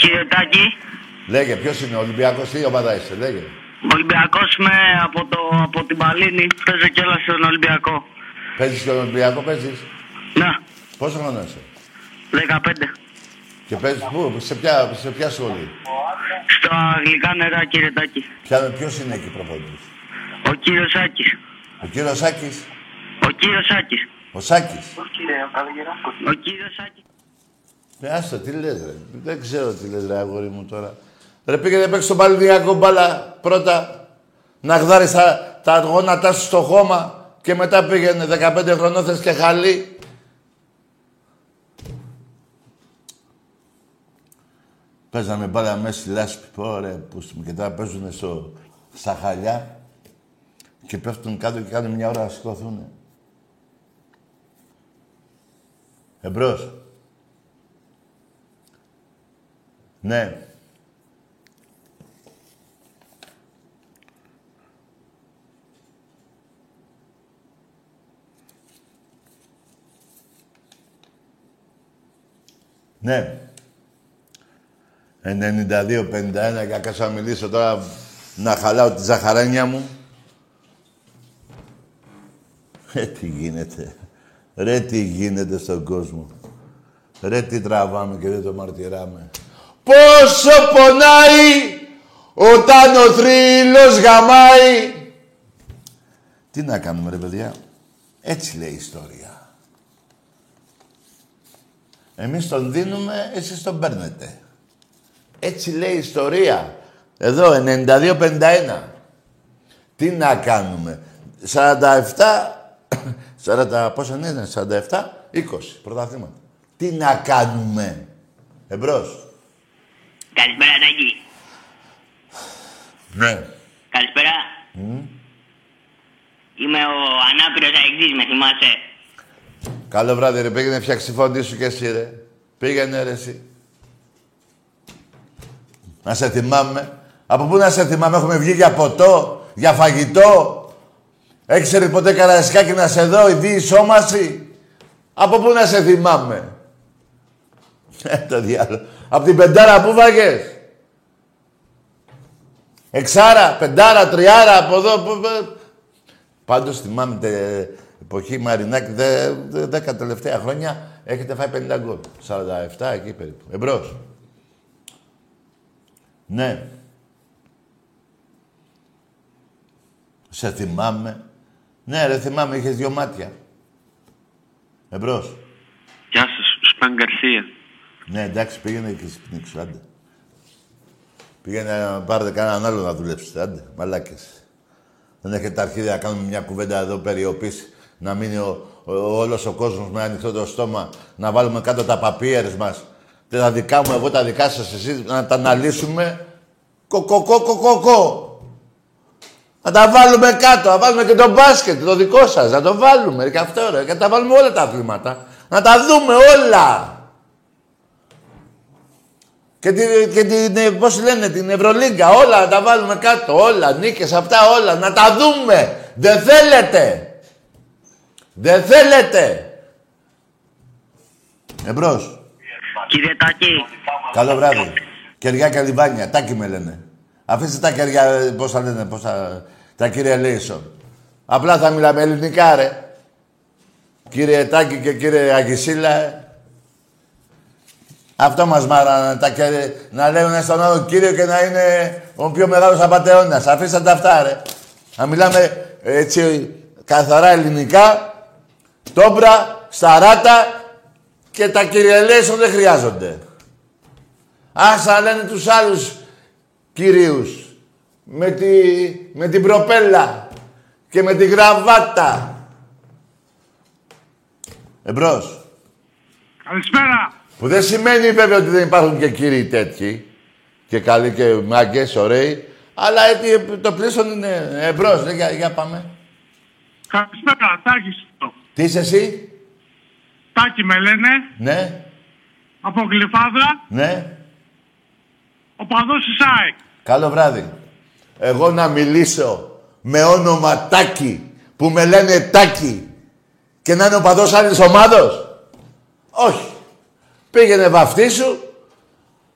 Κύριε Τάκη, Λέγε, ποιος είναι ο Ολυμπιακός, τι ομάδα είσαι, λέγε. Ολυμπιακός είμαι από, το, από την Παλίνη. Παίζω κιόλας στον Ολυμπιακό. Παίζεις και Ολυμπιακό, παίζεις. Ναι, Πόσο χρόνο είσαι; 15. Και παίζεις πού, σε ποια, σε ποια σχολή; Στα γλυκά νερά, κύριε Τάκη. Ποια, ποιος είναι εκεί προπονητής; Ο κύριος Σάκης. Ο κύριος Σάκης; Ο κύριος Σάκης. Ο Σάκης; Ο κύριος Σάκης. Ε, άστο, τι λες ρε. Δεν ξέρω τι λες ρε αγόρι μου τώρα. Ρε πήγαινε παίξεις στον Παλαιδιακό μπάλα πρώτα. Να γδάρεις τα, τα γόνατά σου στο χώμα και μετά πήγαινε 15 χρονών θες και χαλί. Παίζαμε μπάλα μέσα στη λάσπη, πω ρε, που στη- και τώρα παίζουν στο, στα χαλιά και πέφτουν κάτω και κάνουν μια ώρα να σηκωθούν. Εμπρός. Ναι. Ναι. 92-51 για κάσα να μιλήσω τώρα να χαλάω τη ζαχαρένια μου. Ρε τι γίνεται. Ρε τι γίνεται στον κόσμο. Ρε τι τραβάμε και δεν το μαρτυράμε. Πόσο πονάει όταν ο θρύλος γαμάει. Τι να κάνουμε ρε παιδιά. Έτσι λέει η ιστορία. Εμείς τον δίνουμε, εσείς τον παίρνετε. Έτσι λέει η ιστορία. Εδώ, 92-51. Τι να κάνουμε. 47, 40, πόσα είναι, 47, 20 πρωταθλήματα. Τι να κάνουμε. Εμπρός. Καλησπέρα, Τάκη. Ναι. Καλησπέρα. Είμαι ο ανάπηρος αεξής, με θυμάσαι. Καλό βράδυ ρε, πήγαινε φτιάξει τη φωνή σου και εσύ ρε. Πήγαινε ρε εσύ. Να σε θυμάμαι. Από πού να σε θυμάμαι, έχουμε βγει για ποτό, για φαγητό. Έχεις έρθει ποτέ καραϊσκάκι να σε δω, η διεισόμαση. Από πού να σε θυμάμαι. Ε, το διάλογο. Από την πεντάρα που βάγες. Εξάρα, πεντάρα, τριάρα, από εδώ. που- που- Πάντως θυμάμαι τε, εποχή Μαρινάκη, δε, δε, δέκα τελευταία χρόνια, έχετε φάει 50 γκολ. 47 εκεί περίπου. Εμπρός. Ναι. Σε θυμάμαι. Ναι, ρε, θυμάμαι, είχες δυο μάτια. Εμπρός. Γεια σας, Σπαν Γκαρσία. Ναι, εντάξει, πήγαινε και εσύ πνίξου, άντε. Πήγαινε να πάρετε κανέναν άλλο να δουλέψετε, άντε, μαλάκες. Δεν έχετε τα αρχίδια να κάνουμε μια κουβέντα εδώ περιοπής, να μείνει ο, ο, όλος ο κόσμος με ανοιχτό το στόμα, να βάλουμε κάτω τα παπίερες μας. Και τα δικά μου, εγώ τα δικά σας, εσείς, να τα αναλύσουμε. Κοκοκό, κοκοκό. Να τα βάλουμε κάτω, να βάλουμε και το μπάσκετ, το δικό σας, να το βάλουμε και αυτό ρε, και να τα βάλουμε όλα τα αθλήματα. Να τα δούμε όλα. Και την, και την, ε, πώς λένε, την Ευρωλίγκα, όλα να τα βάλουμε κάτω, όλα, νίκες, αυτά όλα, να τα δούμε. Δεν θέλετε. Δεν θέλετε. Εμπρός. Κύριε Τάκη, Καλό βράδυ. Κεριά και λιβάνια, τάκι με λένε. Αφήστε τα κεριά, ε, πώς θα λένε, πώς θα... Τα κύριε Λέισον. Απλά θα μιλάμε ελληνικά, ρε. Κύριε Τάκη και κύριε Αγισίλα, ε. Αυτό μας μάρανε τα κεριά. Να λέγουν στον άλλο κύριο και να είναι ο πιο μεγάλος απατεώνας. Αφήστε τα αυτά, ρε. Να μιλάμε έτσι καθαρά ελληνικά, τόμπρα, σταράτα και τα κυριελέσεων δεν χρειάζονται. Άσα λένε τους άλλους κυρίους με, τη, με την προπέλα και με τη γραβάτα. Εμπρός. Καλησπέρα. Που δεν σημαίνει βέβαια ότι δεν υπάρχουν και κύριοι τέτοιοι και καλοί και μάγκες, ωραίοι, αλλά έτσι, το πλήσον είναι εμπρός. Ναι, για, για πάμε. Καλησπέρα, Τάκης. Τι είσαι εσύ; Τάκη με λένε, Ναι. από Γλυφάδα, Ναι. ο παδός της ΑΕΚ. Καλό βράδυ. Εγώ να μιλήσω με όνομα Τάκη, που με λένε Τάκη και να είναι ο παδός άλλης ομάδος; Όχι. Πήγαινε βαφτίσου,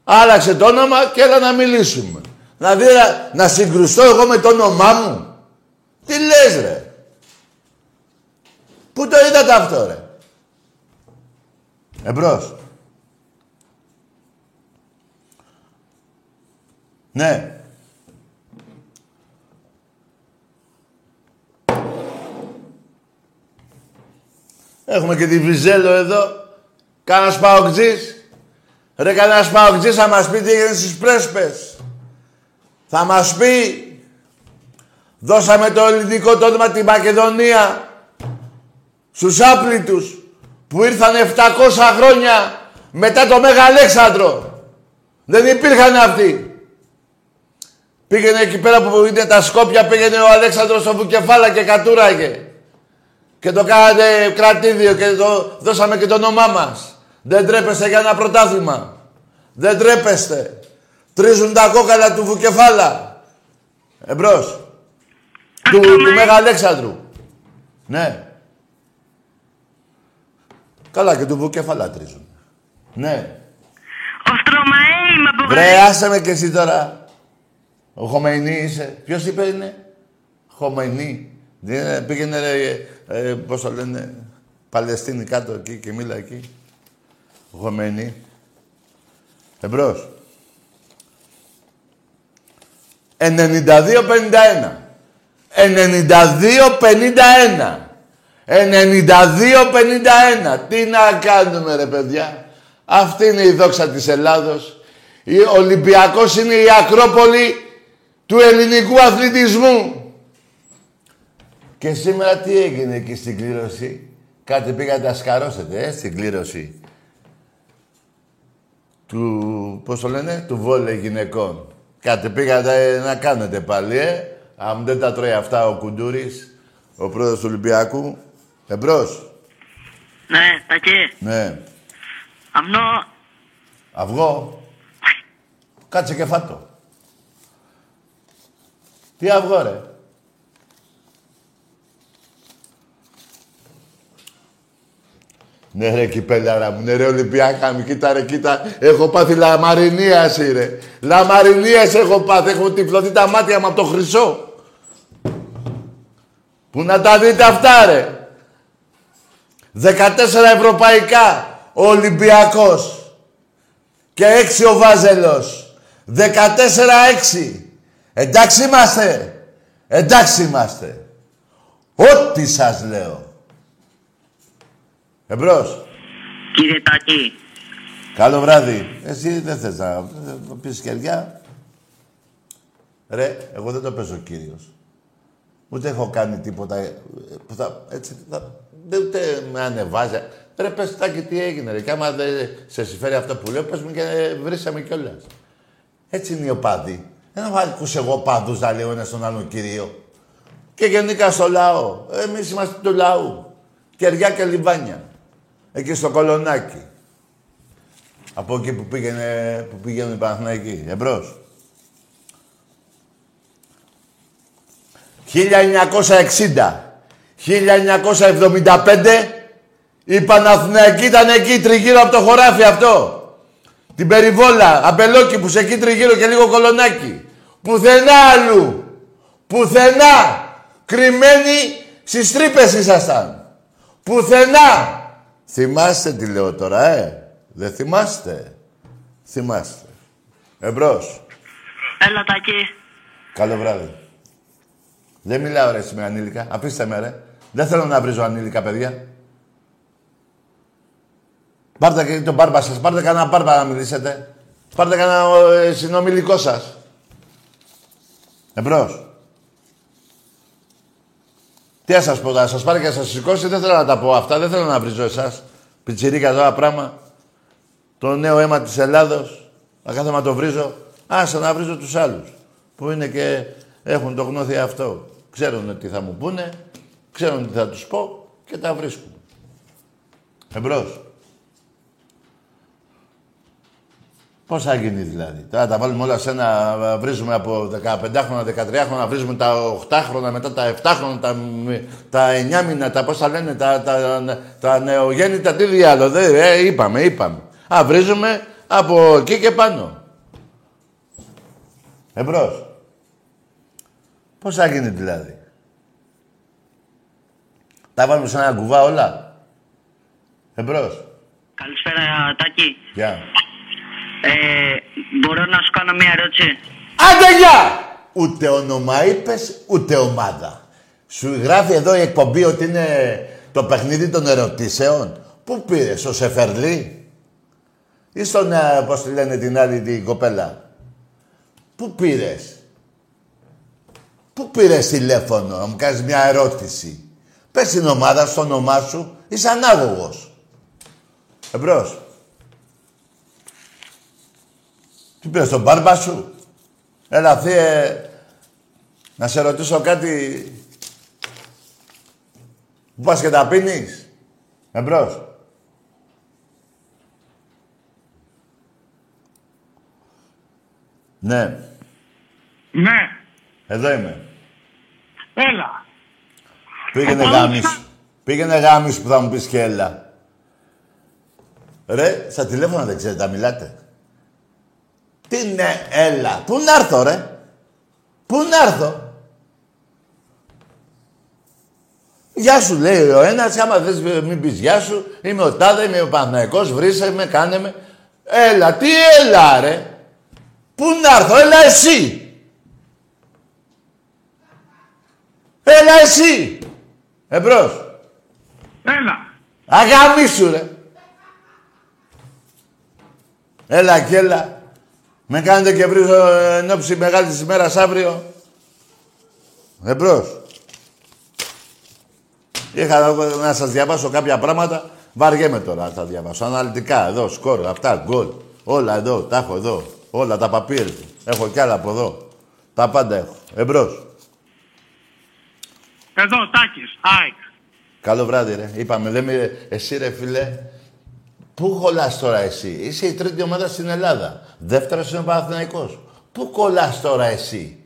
άλλαξε το όνομα και έλα να μιλήσουμε. Να δει να, να συγκρουστώ εγώ με το όνομά μου. Τι λες ρε; Πού το είδατε αυτό ρε; Εμπρός. Ναι. Έχουμε και τη Βιζέλο εδώ. Κάνας παοκτζής. Ρε κανένας παοκτζής θα μας πει τι έγινε στις πρέσπες. Θα μας πει. Δώσαμε το ελληνικό το όνομα τη Μακεδονία. Στους άπλητους που ήρθαν 700 χρόνια μετά το Μέγα Αλέξανδρο. Δεν υπήρχαν αυτοί. Πήγαινε εκεί πέρα που είναι τα Σκόπια, πήγαινε ο Αλέξανδρος στο Βουκεφάλα και κατούραγε. Και το κάνατε κρατήδιο και το δώσαμε και το όνομά μας. Δεν τρέπεστε για ένα πρωτάθλημα. Δεν τρέπεστε. Τρίζουν τα κόκαλα του Βουκεφάλα. Εμπρός. Του, του Μέγα Αλέξανδρου. Ναι. Καλά και του Βουκεφάλα τρίζουν. Ναι. Ο Στρωμαέ είμαι από Βρε, άσε με και εσύ τώρα. Ο Χομεϊνή είσαι. Ποιος είπε είναι; Χομεϊνή. Δεν είναι- πήγαινε, ρε, ε, πώς το λένε, Παλαιστίνη κάτω εκεί και μίλα εκεί. Ο Χομεϊνή. Εμπρός. 92-51. 92-51. 92-51. Τι να κάνουμε ρε παιδιά. Αυτή είναι η δόξα της Ελλάδος. Ο Ολυμπιακός είναι η Ακρόπολη του ελληνικού αθλητισμού. Και σήμερα τι έγινε εκεί στην κλήρωση; Κάτι πήγατε να σκαρώσετε, ε, στην κλήρωση. Του, πώς το λένε, του βόλε γυναικών. Κάτι πήγατε να κάνετε πάλι, ε. Αν δεν τα τρώει αυτά ο Κουντούρης, ο πρόεδρος του Ολυμπιακού. Εμπρός. Ναι, Τακί. Ναι. Αμνό. Αυγό. Κάτσε και φάτο. Τι αυγό, ρε. Ναι ρε κυπέλαρα μου, ναι ρε Ολυμπιακά μου, κοίτα ρε, κοίτα. Έχω πάθει λαμαρινίαση ρε. Λαμαρινίαση έχω πάθει, έχω τυφλωθεί τα μάτια μου από το χρυσό. Που να τα δείτε αυτά ρε; 14 ευρωπαϊκά ο Ολυμπιακός και 6 ο Βάζελος. 14-6. Εντάξει είμαστε. Εντάξει είμαστε. Ό,τι σας λέω. Εμπρός. Κύριε Τακί. Καλό βράδυ. Εσύ δεν θες να να πεις κεριά. Ρε, εγώ δεν το παίζω κύριος. Ούτε έχω κάνει τίποτα ε, που θα, έτσι, θα, δεν ούτε με ανεβάζει. Ρε, πες τάκι τι έγινε ρε. Και άμα δεν σε συμφέρει αυτό που λέω, πες μου και ε, βρήσαμε κιόλας. Έτσι είναι οι οπαδοί. Δεν έχω ακούσει εγώ παδούς να λέω ένα στον άλλον κύριο. Και γενικά στο λαό. Εμείς είμαστε του λαού. Κεριά και λιβάνια. Εκεί στο κολονάκι. Από εκεί που, πήγαινε, που πήγαινε η Παναθηναϊκή. Εμπρός. 1960. 1975 η Παναθηναϊκή ήταν εκεί τριγύρω από το χωράφι αυτό. Την περιβόλα, αμπελόκι που σε εκεί τριγύρω και λίγο κολονάκι. Πουθενά αλλού. Πουθενά. Κρυμμένοι στις τρύπες ήσασταν. Πουθενά. Θυμάστε τι λέω τώρα, ε. Δεν θυμάστε. Θυμάστε. Εμπρός. Έλα Τακί. Καλό βράδυ. Δεν μιλάω ρε εσύ με ανήλικα. Αφήστε με ρε. Δεν θέλω να βρίζω ανήλικα παιδιά. Πάρτε και τον μπάρμπα σας. Πάρτε κανένα μπάρμπα να μιλήσετε. Πάρτε κανένα ε, συνομιλικό σας. Εμπρός. Τι να σας πω, να σας πάρει και να σας σηκώσει. Δεν θέλω να τα πω αυτά. Δεν θέλω να βρίζω εσάς. Πιτσιρίκα τώρα πράγμα. Το νέο αίμα της Ελλάδος. Να κάθομαι να το βρίζω. Άσε να βρίζω τους άλλους. Που είναι και έχουν το γνώθι αυτό. Ξέρουν τι θα μου πούνε. Ξέρουν τι θα τους πω και τα βρίσκουν. Εμπρός. Πώς θα γίνει δηλαδή; Τώρα τα βάλουμε όλα σε ένα, βρίζουμε από 15 χρόνια, 13 χρόνια, βρίζουμε τα 8 χρόνια, μετά τα 7 χρόνια, τα, τα 9 μήνα, τα πώς θα λένε, τα, τα, τα νεογέννητα, τι διάλογο. Ε, είπαμε, είπαμε. Α, βρίζουμε από εκεί και πάνω. Εμπρός. Πώς θα γίνει δηλαδή; Τα βάλουμε σε ένα κουβά όλα. Εμπρός. Καλησπέρα, Τάκη. Γεια. Ε, μπορώ να σου κάνω μια ερώτηση; Άντε γεια! Ούτε όνομα είπες, ούτε ομάδα. Σου γράφει εδώ η εκπομπή ότι είναι το παιχνίδι των ερωτήσεων. Πού πήρες, στο Σεφερλί; Ή στον, ε, πώς τη λένε την άλλη την κοπέλα; Πού πήρες; Πού πήρες τηλέφωνο να μου κάνεις μια ερώτηση; Πες την ομάδα στο όνομά σου, είσαι ανάγωγος. Εμπρός. Τι πήρες, τον μπάρμπα σου; Έλα, θύε, να σε ρωτήσω κάτι. Πού πας και τα πίνεις; Εμπρός. Ναι, Ναι, εδώ είμαι. έλα. Πήγαινε Εγώ γάμις. Πήγαινε γάμις που θα μου πεις και έλα. Ρε, στα τηλέφωνα δεν ξέρετε, τα μιλάτε. Τι ναι, έλα. Πού να έρθω, ρε; Πού να έρθω; Γεια σου, λέει ο ένας, άμα θες μην πεις γεια σου, είμαι ο Τάδε, είμαι ο Παναθηναϊκός, βρίσε με, κάνε με. Έλα, τι έλα, ρε; Πού να έρθω, έλα εσύ. Έλα εσύ. Εμπρός. Έλα. Αγαμίσου ρε. Έλα και έλα. Με κάνετε και βρίζω εν ώψη μεγάλης ημέρας αύριο. Εμπρός. Είχα να σας διαβάσω κάποια πράγματα. Βαριέμαι τώρα να τα διαβάσω. Αναλυτικά, εδώ, σκορ, αυτά, γκολ. Όλα εδώ, τα έχω εδώ. Όλα τα παπίρ. Έχω κι άλλα από εδώ. Τα πάντα έχω. Εμπρός. Εδώ, Τάκης, ΑΕΚ. Καλό βράδυ, ρε. Είπαμε, λέμε, εσύ ρε φίλε, πού κολλάς τώρα εσύ; Είσαι η τρίτη ομάδα στην Ελλάδα. Δεύτερος είναι ο Παναθηναϊκός. Πού κολλάς τώρα εσύ;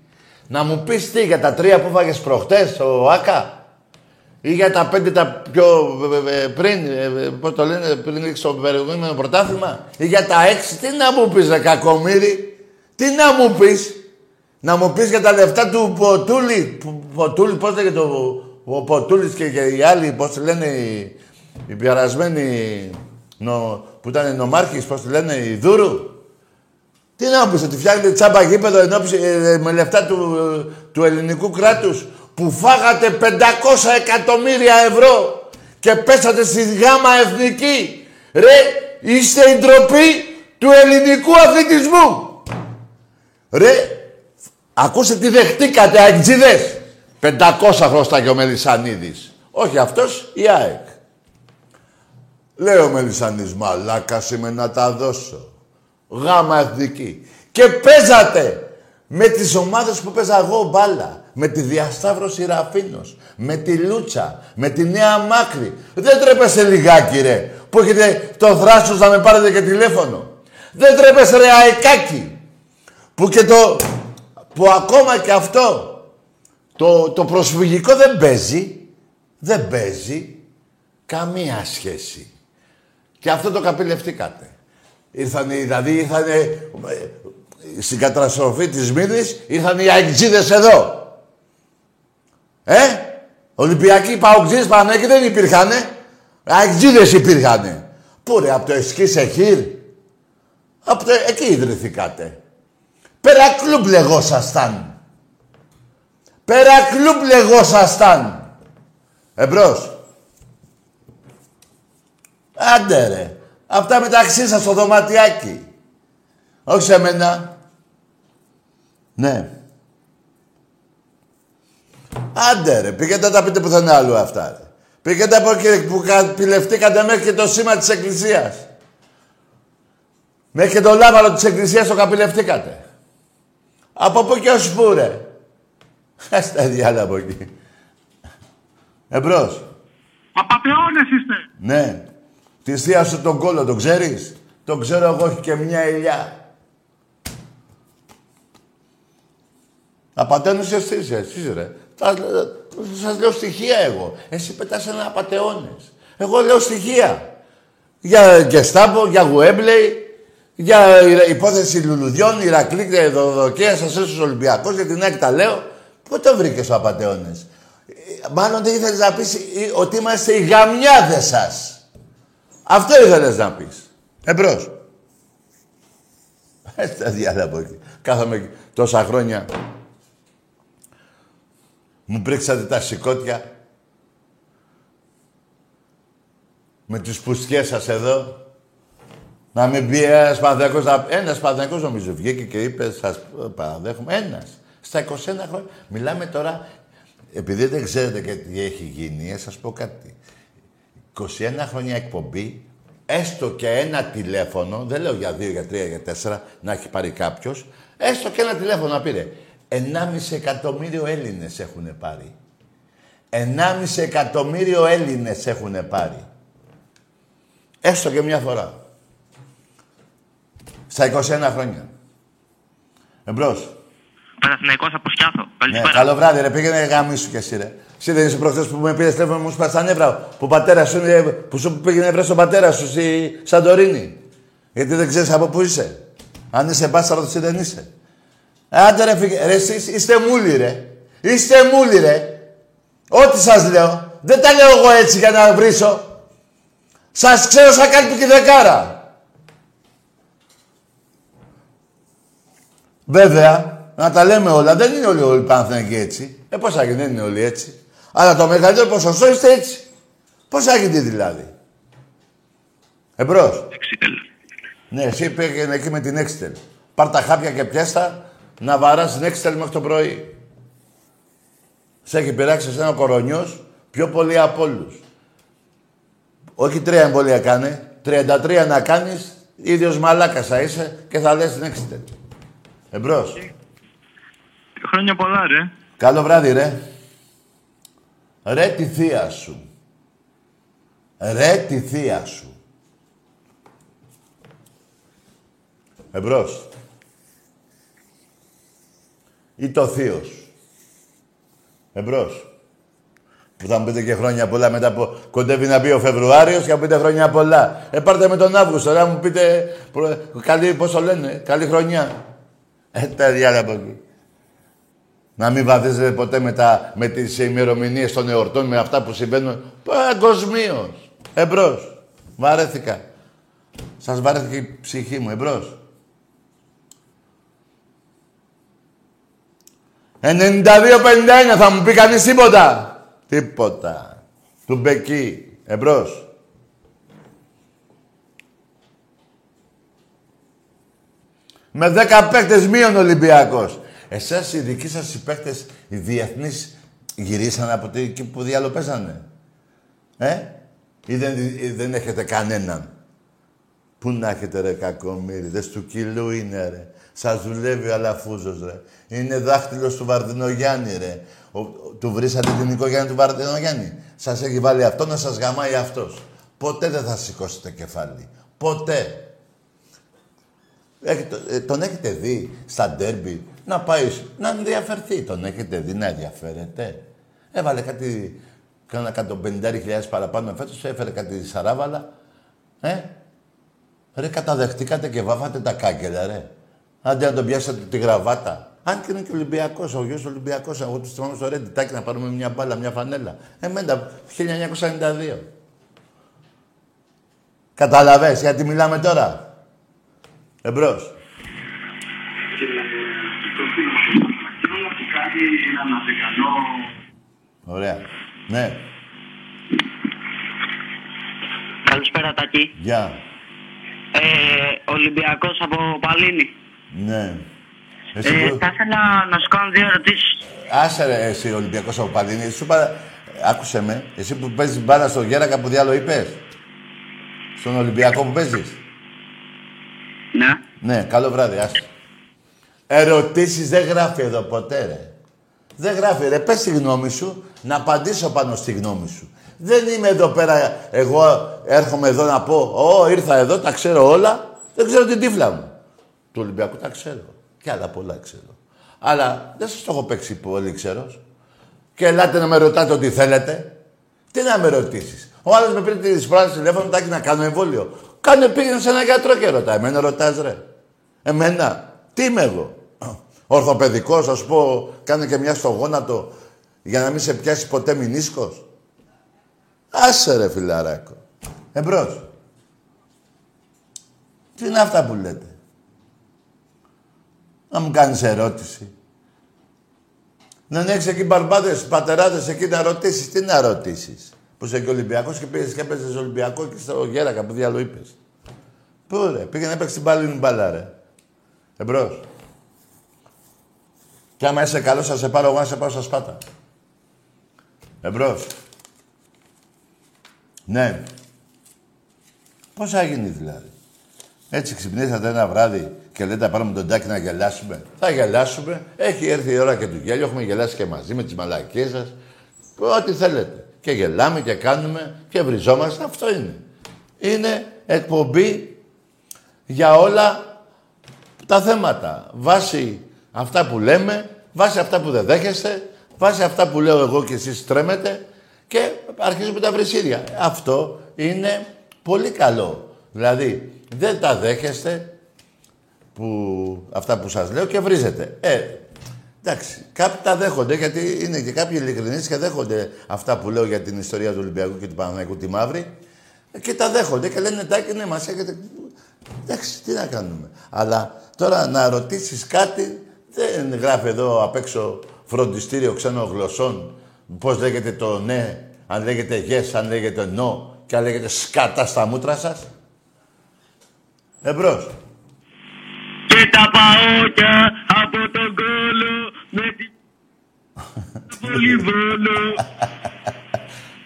Να μου πεις τι για τα τρία που φάγες προχτές, ο Άκα; Ή για τα πέντε τα πιο ε, ε, πριν, ε, ε, πώς το λένε, πριν λήξει το περιηγούμενο πρωτάθλημα; Ή για τα έξι, τι να μου πεις ρε κακομύρι. Τι να μου πεις; Να μου πεις για τα λεφτά του Ποτούλη. Που- Ποτούλη, πώς λέγεται το... Ο Ποτούλης και, και οι άλλοι, πώς τη λένε, οι, οι πιαρασμένοι νο, που ήταν νομάρχης, πώς τη λένε, οι Δούρου. Τι να μου πεις, ότι φτιάχνετε τσάμπα γήπεδο εν ώψη, ε, με λεφτά του, του ελληνικού κράτους που φάγατε 500 εκατομμύρια ευρώ και πέσατε στη γάμα εθνική. Ρε, είστε η ντροπή του ελληνικού αθλητισμού. Ρε, ακούστε τι δεχτήκατε, αεκτζίδες. 500 χρωστά ο Μελισανίδης. Όχι αυτός, η ΑΕΚ. Λέει ο Μελισανής, μαλάκας είμαι να τα δώσω. Γάμα εθνική. Και παίζατε με τις ομάδες που παίζα εγώ μπάλα. Με τη Διασταύρωση Ραφίνος. Με τη Λούτσα. Με τη Νέα Μάκρη. Δεν τρέπεσαι λιγάκι ρε. Που έχετε το θράσος να με πάρετε και τηλέφωνο. Δεν τρέπεσαι ρε αεκάκι. Που και το... Που ακόμα και αυτό το, το προσφυγικό δεν παίζει. Δεν παίζει. Καμία σχέση. Και αυτό το καπηλευτήκατε. Ήρθανε, δηλαδή ήρθανε ε, στην καταστροφή της Μύρνης, ήρθαν οι αεκτζίδες εδώ. Ε, Ολυμπιακοί Παοκτζίδες Παναγιώτοι δεν υπήρχανε. Αεκτζίδες υπήρχανε. Πού ρε, από το Εσκή Σεχήρ. Από το, εκεί ιδρυθήκατε. Πέρα κλουμπ λεγόσασταν. Πέρα κλουμπ λεγόσασταν. Εμπρός. Άντε ρε. Αυτά μεταξύ σας στο δωματιάκι. Όχι σε μένα. Ναι. Άντε ρε. Πήγαινε να τα πείτε πουθενά άλλου αυτά ρε. Πήγαινε από εκεί που καπηλευτήκατε μέχρι και το σήμα της Εκκλησίας. Μέχρι και το λάβαλο της Εκκλησίας το καπηλευτήκατε. Από πού και ως πού ρε. Στα διάλα από εκεί. Εμπρός. Απατεώνες είστε. Ναι. Της θείας σου τον κόλλο, τον ξέρεις; Τον ξέρω εγώ, έχει και μια ηλιά. Απατεώνες εσείς, εσείς ρε. Θα, σας λέω στοιχεία εγώ. Εσύ πετάς ένα απατεώνες. Εγώ λέω στοιχεία. Για Γκεστάπο, για Γουέμπλεϊ, για υπόθεση λουλουδιών, Ηρακλή και Δοδοκία, σας έσους Ολυμπιακός, για την ΑΕΚ τα λέω. Πού το βρήκες ο απατεώνες. Ε, Μάλλον δεν ήθελες να πεις ε, ότι είμαστε οι γαμιάδες σας. Αυτό ήθελες να πεις. Εμπρός. Έτσι τα διάλα από εκεί. Κάθομαι εκεί τόσα χρόνια. Μου πρίξατε τα σηκώτια. Με τις πουστιές σας εδώ. Να μην πει ένας Παναθηναϊκός, να... ένας Παναθηναϊκός νομίζω βγήκε και είπε σας παραδέχομαι. Ένας. Στα 21 χρόνια. Μιλάμε τώρα, επειδή δεν ξέρετε και τι έχει γίνει, θα σας πω κάτι. 21 χρόνια εκπομπή, έστω και ένα τηλέφωνο, δεν λέω για δύο, για τρία, για τέσσερα, να έχει πάρει κάποιος, έστω και ένα τηλέφωνο να πήρε. 1,5 εκατομμύριο Έλληνες έχουν πάρει. 1,5 εκατομμύριο Έλληνες έχουν πάρει. Έστω και μια φορά. Στα 21 χρόνια. Εμπρός. Παναθηναϊκός από Σκιάθο. Ναι, Καλησπέρα. καλό βράδυ, ρε. Πήγαινε γάμισου κι εσύ, ρε. Εσύ δεν είσαι προχθές που με πήρε τηλέφωνο μου σπάσει τα νεύρα. Που ο πατέρα σου, είναι- που σου πήγαινε βρε στον πατέρα σου στη Σαντορίνη. Γιατί δεν ξέρεις από πού είσαι. Αν είσαι μπάσταρο, εσύ δεν είσαι. Άντε ρε, φύγε. Ρε, εσείς είστε μούλοι, ρε. Είστε μούλοι, ρε. Ό,τι σας λέω. Δεν τα λέω εγώ έτσι για να βρίσω. Σας ξέρω σαν κάτι και δεκάρα. Βέβαια, να τα λέμε όλα. Δεν είναι όλοι όλοι οι Παναθηναϊκοί έτσι. Ε, πώς θα γίνει, δεν είναι όλοι έτσι. Αλλά το μεγαλύτερο ποσοστό είστε έτσι. Πώς θα γίνει δηλαδή. Εμπρός. Εξίτελ. Ναι, εσύ πήγαινε εκεί με την Έξτελ. Πάρ τα χάπια και πιάστα να βαράς την Έξτελ μέχρι το πρωί. Σε έχει πειράξει εσένα ο κορονιός πιο πολύ από όλους. Όχι τρία εμβόλια κάνε. 33 να κάνεις, ίδιος μαλάκας θα είσαι και θα λες την Έξτελ. Εμπρός. Χρόνια πολλά, ρε. Καλό βράδυ, ρε. Ρε τη θεία σου. Ρε τη θεία σου. Εμπρός. Ή το θείο σου. Εμπρός. Που θα μου πείτε και χρόνια πολλά μετά από... Κοντεύει να μπει ο Φεβρουάριος και θα μου πείτε χρόνια πολλά. Ε, πάρτε με τον Αύγουστο, να μου πείτε... προ- Καλή, πώς το λένε, καλή χρονιά. Ε, τα διάλα από εκεί. Να μην βαδίζετε ποτέ με, τα, με τις ημερομηνίες των εορτών, με αυτά που συμβαίνουν παγκοσμίως. Εμπρός. Βαρέθηκα. Σας βαρέθηκε η ψυχή μου. Εμπρός. 92-51 θα μου πει κανείς τίποτα. Τίποτα. Του Μπεκί. Εμπρός. Με 10 παίκτες μείον Ολυμπιακός. Εσάς οι δικοί σας οι παίκτες, οι διεθνείς, γυρίσανε από τη- εκεί που διάλο παίζανε. Ε, ή δεν, ή δεν έχετε κανέναν; Πού να έχετε ρε κακομύριδες, του κιλού είναι ρε. Σας δουλεύει ο Αλαφούζος ρε. Είναι δάχτυλος του Βαρδινογιάννη ρε. Ο, ο- του βρήσατε την οικογένεια του Βαρδινογιάννη. Σας έχει βάλει αυτό να σας γαμάει αυτός. Ποτέ δεν θα σηκώσετε κεφάλι. Ποτέ. Έχετε- ε, τον έχετε δει στα ντέρμπι να πάει, να ενδιαφερθεί; Τον έχετε δει να ενδιαφέρεται; Έβαλε κάτι, κάνα 150.000 παραπάνω φέτος, έφερε κάτι σαράβαλα. Ε, ρε καταδεχτήκατε και βάφατε τα κάγκελα, ρε. Άντε να τον πιάσετε τη γραβάτα. Αν και είναι και Ολυμπιακός, ο γιος Ολυμπιακός, εγώ τους θυμάμαι στο Ρέντιτάκι να πάρουμε μια μπάλα, μια φανέλα. Εμένα, 1992. Καταλαβες γιατί μιλάμε τώρα; Εμπρός. Ωραία. Ναι. Καλησπέρα Τάκη. Γεια. Ε, Ολυμπιακός από Παλίνη. Ναι. Εσύ Ε, που... θα ήθελα να σου κάνω δύο ερωτήσεις. Άσε ρε εσύ Ολυμπιακός από Παλίνη. Σου είπα... Άκουσε με. Εσύ που παίζεις μπάλα στο Γέρακα που διάλογο είπες; Στον Ολυμπιακό που παίζεις; Ναι. Ναι, καλό βράδυ, άσε. Ερωτήσεις δεν γράφει εδώ ποτέ, ρε. Δεν γράφει, ρε, πες τη γνώμη σου, να απαντήσω πάνω στη γνώμη σου. Δεν είμαι εδώ πέρα, εγώ έρχομαι εδώ να πω, Ω, ήρθα εδώ, τα ξέρω όλα, δεν ξέρω την τύφλα μου. Του Ολυμπιακού τα ξέρω. Και άλλα πολλά ξέρω. Αλλά δεν σας το έχω παίξει πολύ ξέρω. Και ελάτε να με ρωτάτε ό,τι θέλετε. Τι να με ρωτήσεις. Ο άλλος με πήρε τη φορά τηλέφωνο, τάκι να κάνω εμβόλιο. Κάνε πήγαινε σε ένα γιατρό και ρωτά. Εμένα ρωτάς, ρε. Εμένα. Τι είμαι εγώ. Ορθοπαιδικός, ας σου πω, κάνε και μια στο γόνατο για να μην σε πιάσει ποτέ μηνίσκος. Άσε ρε φιλαράκο. Εμπρός. Τι είναι αυτά που λέτε. Να μου κάνεις ερώτηση. Να έχεις εκεί μπαρμπάδες, πατεράδες εκεί να ρωτήσεις. Τι να ρωτήσεις. Που είσαι και Ολυμπιακός και πήγες και έπαιζες Ολυμπιακό και στο Γέρακα που διάλο είπες. Πού ρε, πήγαινε έπαιξε την μπάλινη μπάλα ρε. Εμπρός. Κι άμα είσαι καλός θα σε πάρω εγώ να σε πάω στα σπάτα. Εμπρός. Ναι. Πώς θα γίνει δηλαδή. Έτσι ξυπνήσατε ένα βράδυ και λέτε πάρουμε τον τάκι να γελάσουμε. Θα γελάσουμε. Έχει έρθει η ώρα και του γέλιου. Έχουμε γελάσει και μαζί με τις μαλακίες σας. Ό,τι θέλετε. Και γελάμε και κάνουμε και βριζόμαστε. Αυτό είναι. Είναι εκπομπή για όλα τα θέματα. Βάσει αυτά που λέμε, βάσει αυτά που δεν δέχεστε, βάσει αυτά που λέω εγώ και εσείς τρέμετε και αρχίζουμε τα βρυσίδια. Αυτό είναι πολύ καλό. Δηλαδή, δεν τα δέχεστε που, αυτά που σας λέω και βρίζετε. Ε, εντάξει, κάποιοι τα δέχονται γιατί είναι και κάποιοι ειλικρινείς και δέχονται αυτά που λέω για την ιστορία του Ολυμπιακού και του Παναγιακού τη Μαύρη και τα δέχονται και λένε τάκι ναι μας έχετε... Εντάξει, τι να κάνουμε. Αλλά τώρα να ρωτήσεις κάτι δεν γράφει εδώ απ' έξω φροντιστήριο ξένων γλωσσών πώς λέγεται το ναι, αν λέγεται yes, αν λέγεται no και αν λέγεται σκάτα στα μούτρα σας. Εμπρός. Και τα παόκια από τον κόλο με την βόλο.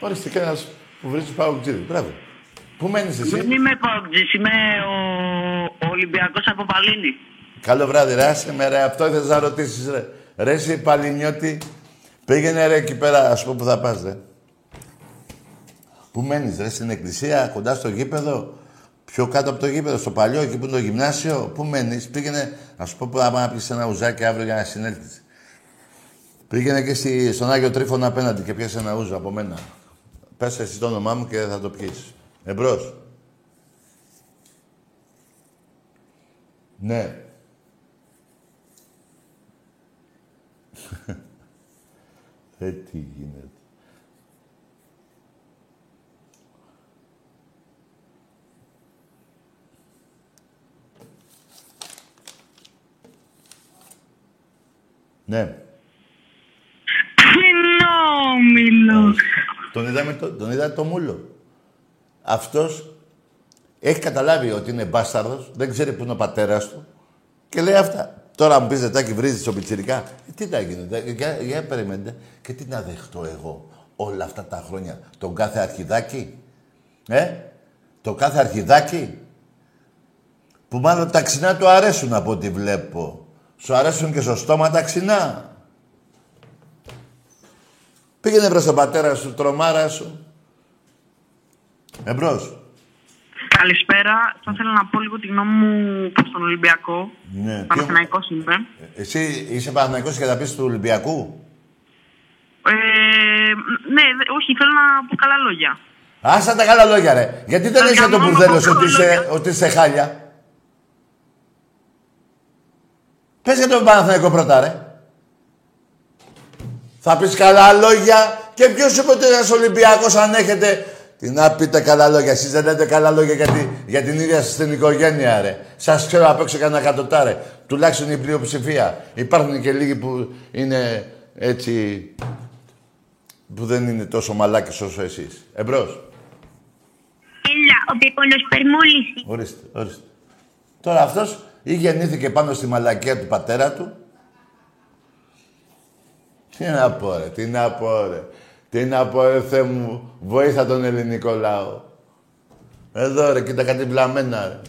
Ορίστε και ένας που βρίσκει πάω τζίρι. Μπράβο. Πού μένεις εσύ; Δεν είμαι παόκτζης, είμαι ο, ο Ολυμπιακός από Παλίνη. Καλό βράδυ, ρε. Άσε με, ρε. Αυτό ήθελες να ρωτήσεις, ρε. Ρε, εσύ, Παλινιώτη, πήγαινε, ρε, εκεί πέρα, ας πω που θα πας, ρε. Πού μένεις, ρε, στην εκκλησία, κοντά στο γήπεδο, πιο κάτω από το γήπεδο, στο παλιό, εκεί που είναι το γυμνάσιο. Πού μένεις, πήγαινε, να σου πω που θα πάμε να πεις ένα ουζάκι αύριο για να συνέλθεις. Πήγαινε και στη, στον Άγιο Τρίφωνα απέναντι και πιάσε ένα ούζο από μένα. Πες εσύ το όνομά μου και θα το πιείς. Εμπρός. Ναι. Ε, τι γίνεται. Ναι. Φινόμιλος. Τον είδαμε το, τον είδατε το μούλο. Αυτός έχει καταλάβει ότι είναι μπάσταρδος, δεν ξέρει που είναι ο πατέρας του και λέει αυτά. Τώρα μου πεις Ζετάκη βρίζεις στο πιτσιρικά. Ε, τι να γίνει, δε- για, για περιμένετε. Και τι να δεχτώ εγώ όλα αυτά τα χρόνια. Τον κάθε αρχιδάκι. Ε, το κάθε αρχιδάκι. Που μάλλον τα ξινά του αρέσουν από ό,τι βλέπω. Σου αρέσουν και στο στόμα τα ξινά. Πήγαινε προς τον πατέρα σου, τρομάρα σου. Εμπρός. Καλησπέρα. Θα ήθελα να πω λίγο τη γνώμη μου προς τον Ολυμπιακό. Ναι. Παναθηναϊκός είμαι. Εσύ είσαι Παναθηναϊκός και θα πεις του Ολυμπιακού; Ε, ναι, δε- όχι, θέλω να πω καλά λόγια. Άσα τα καλά λόγια, ρε. Γιατί δεν Θα είσαι το κάνω μπουρδέλο μόνο ότι, είσαι, λόγια. ότι είσαι χάλια; Πες για τον Παναθηναϊκό πρώτα, ρε. Θα πεις καλά λόγια και ποιος είπε ότι ένας Ολυμπιακός αν έχετε... Τι να πείτε καλά λόγια, εσείς δεν λέτε καλά λόγια για, τη- για την ίδια σας την οικογένεια, ρε. Σας ξέρω απ' έξω κανένα εκατοτάρε. Τουλάχιστον η πλειοψηφία. Υπάρχουν και λίγοι που είναι έτσι... που δεν είναι τόσο μαλάκες όσο εσείς. Εμπρός. Έλα, ο Πίπολος Περμούλης. Ορίστε, ορίστε. Τώρα αυτός ή γεννήθηκε πάνω στη μαλακία του πατέρα του. Τι να πω ρε, τι να πω ρε. Τι να πω ρε Θεέ μου, βοήθα τον ελληνικό λαό. Εδώ ρε, κοίτα κάτι βλαμμένα ρε.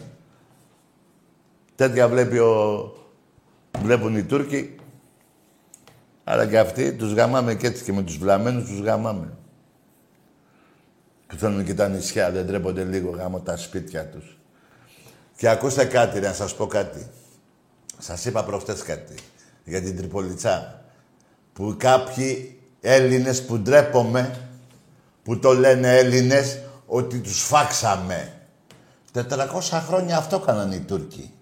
Τέτοια βλέπει ο... Βλέπουν οι Τούρκοι. Αλλά και αυτοί τους γαμάμε και έτσι και με τους βλαμμένους τους γαμάμε. Που θέλουν και τα νησιά, δεν τρέπονται λίγο γάμο τα σπίτια τους. Και ακούστε κάτι, να σας πω κάτι. Σας είπα προχτές κάτι για την Τριπολιτσά. Που κάποιοι Έλληνες που ντρέπομαι, που το λένε Έλληνες, ότι τους φάξαμε. 400 χρόνια αυτό κάνανε οι Τούρκοι.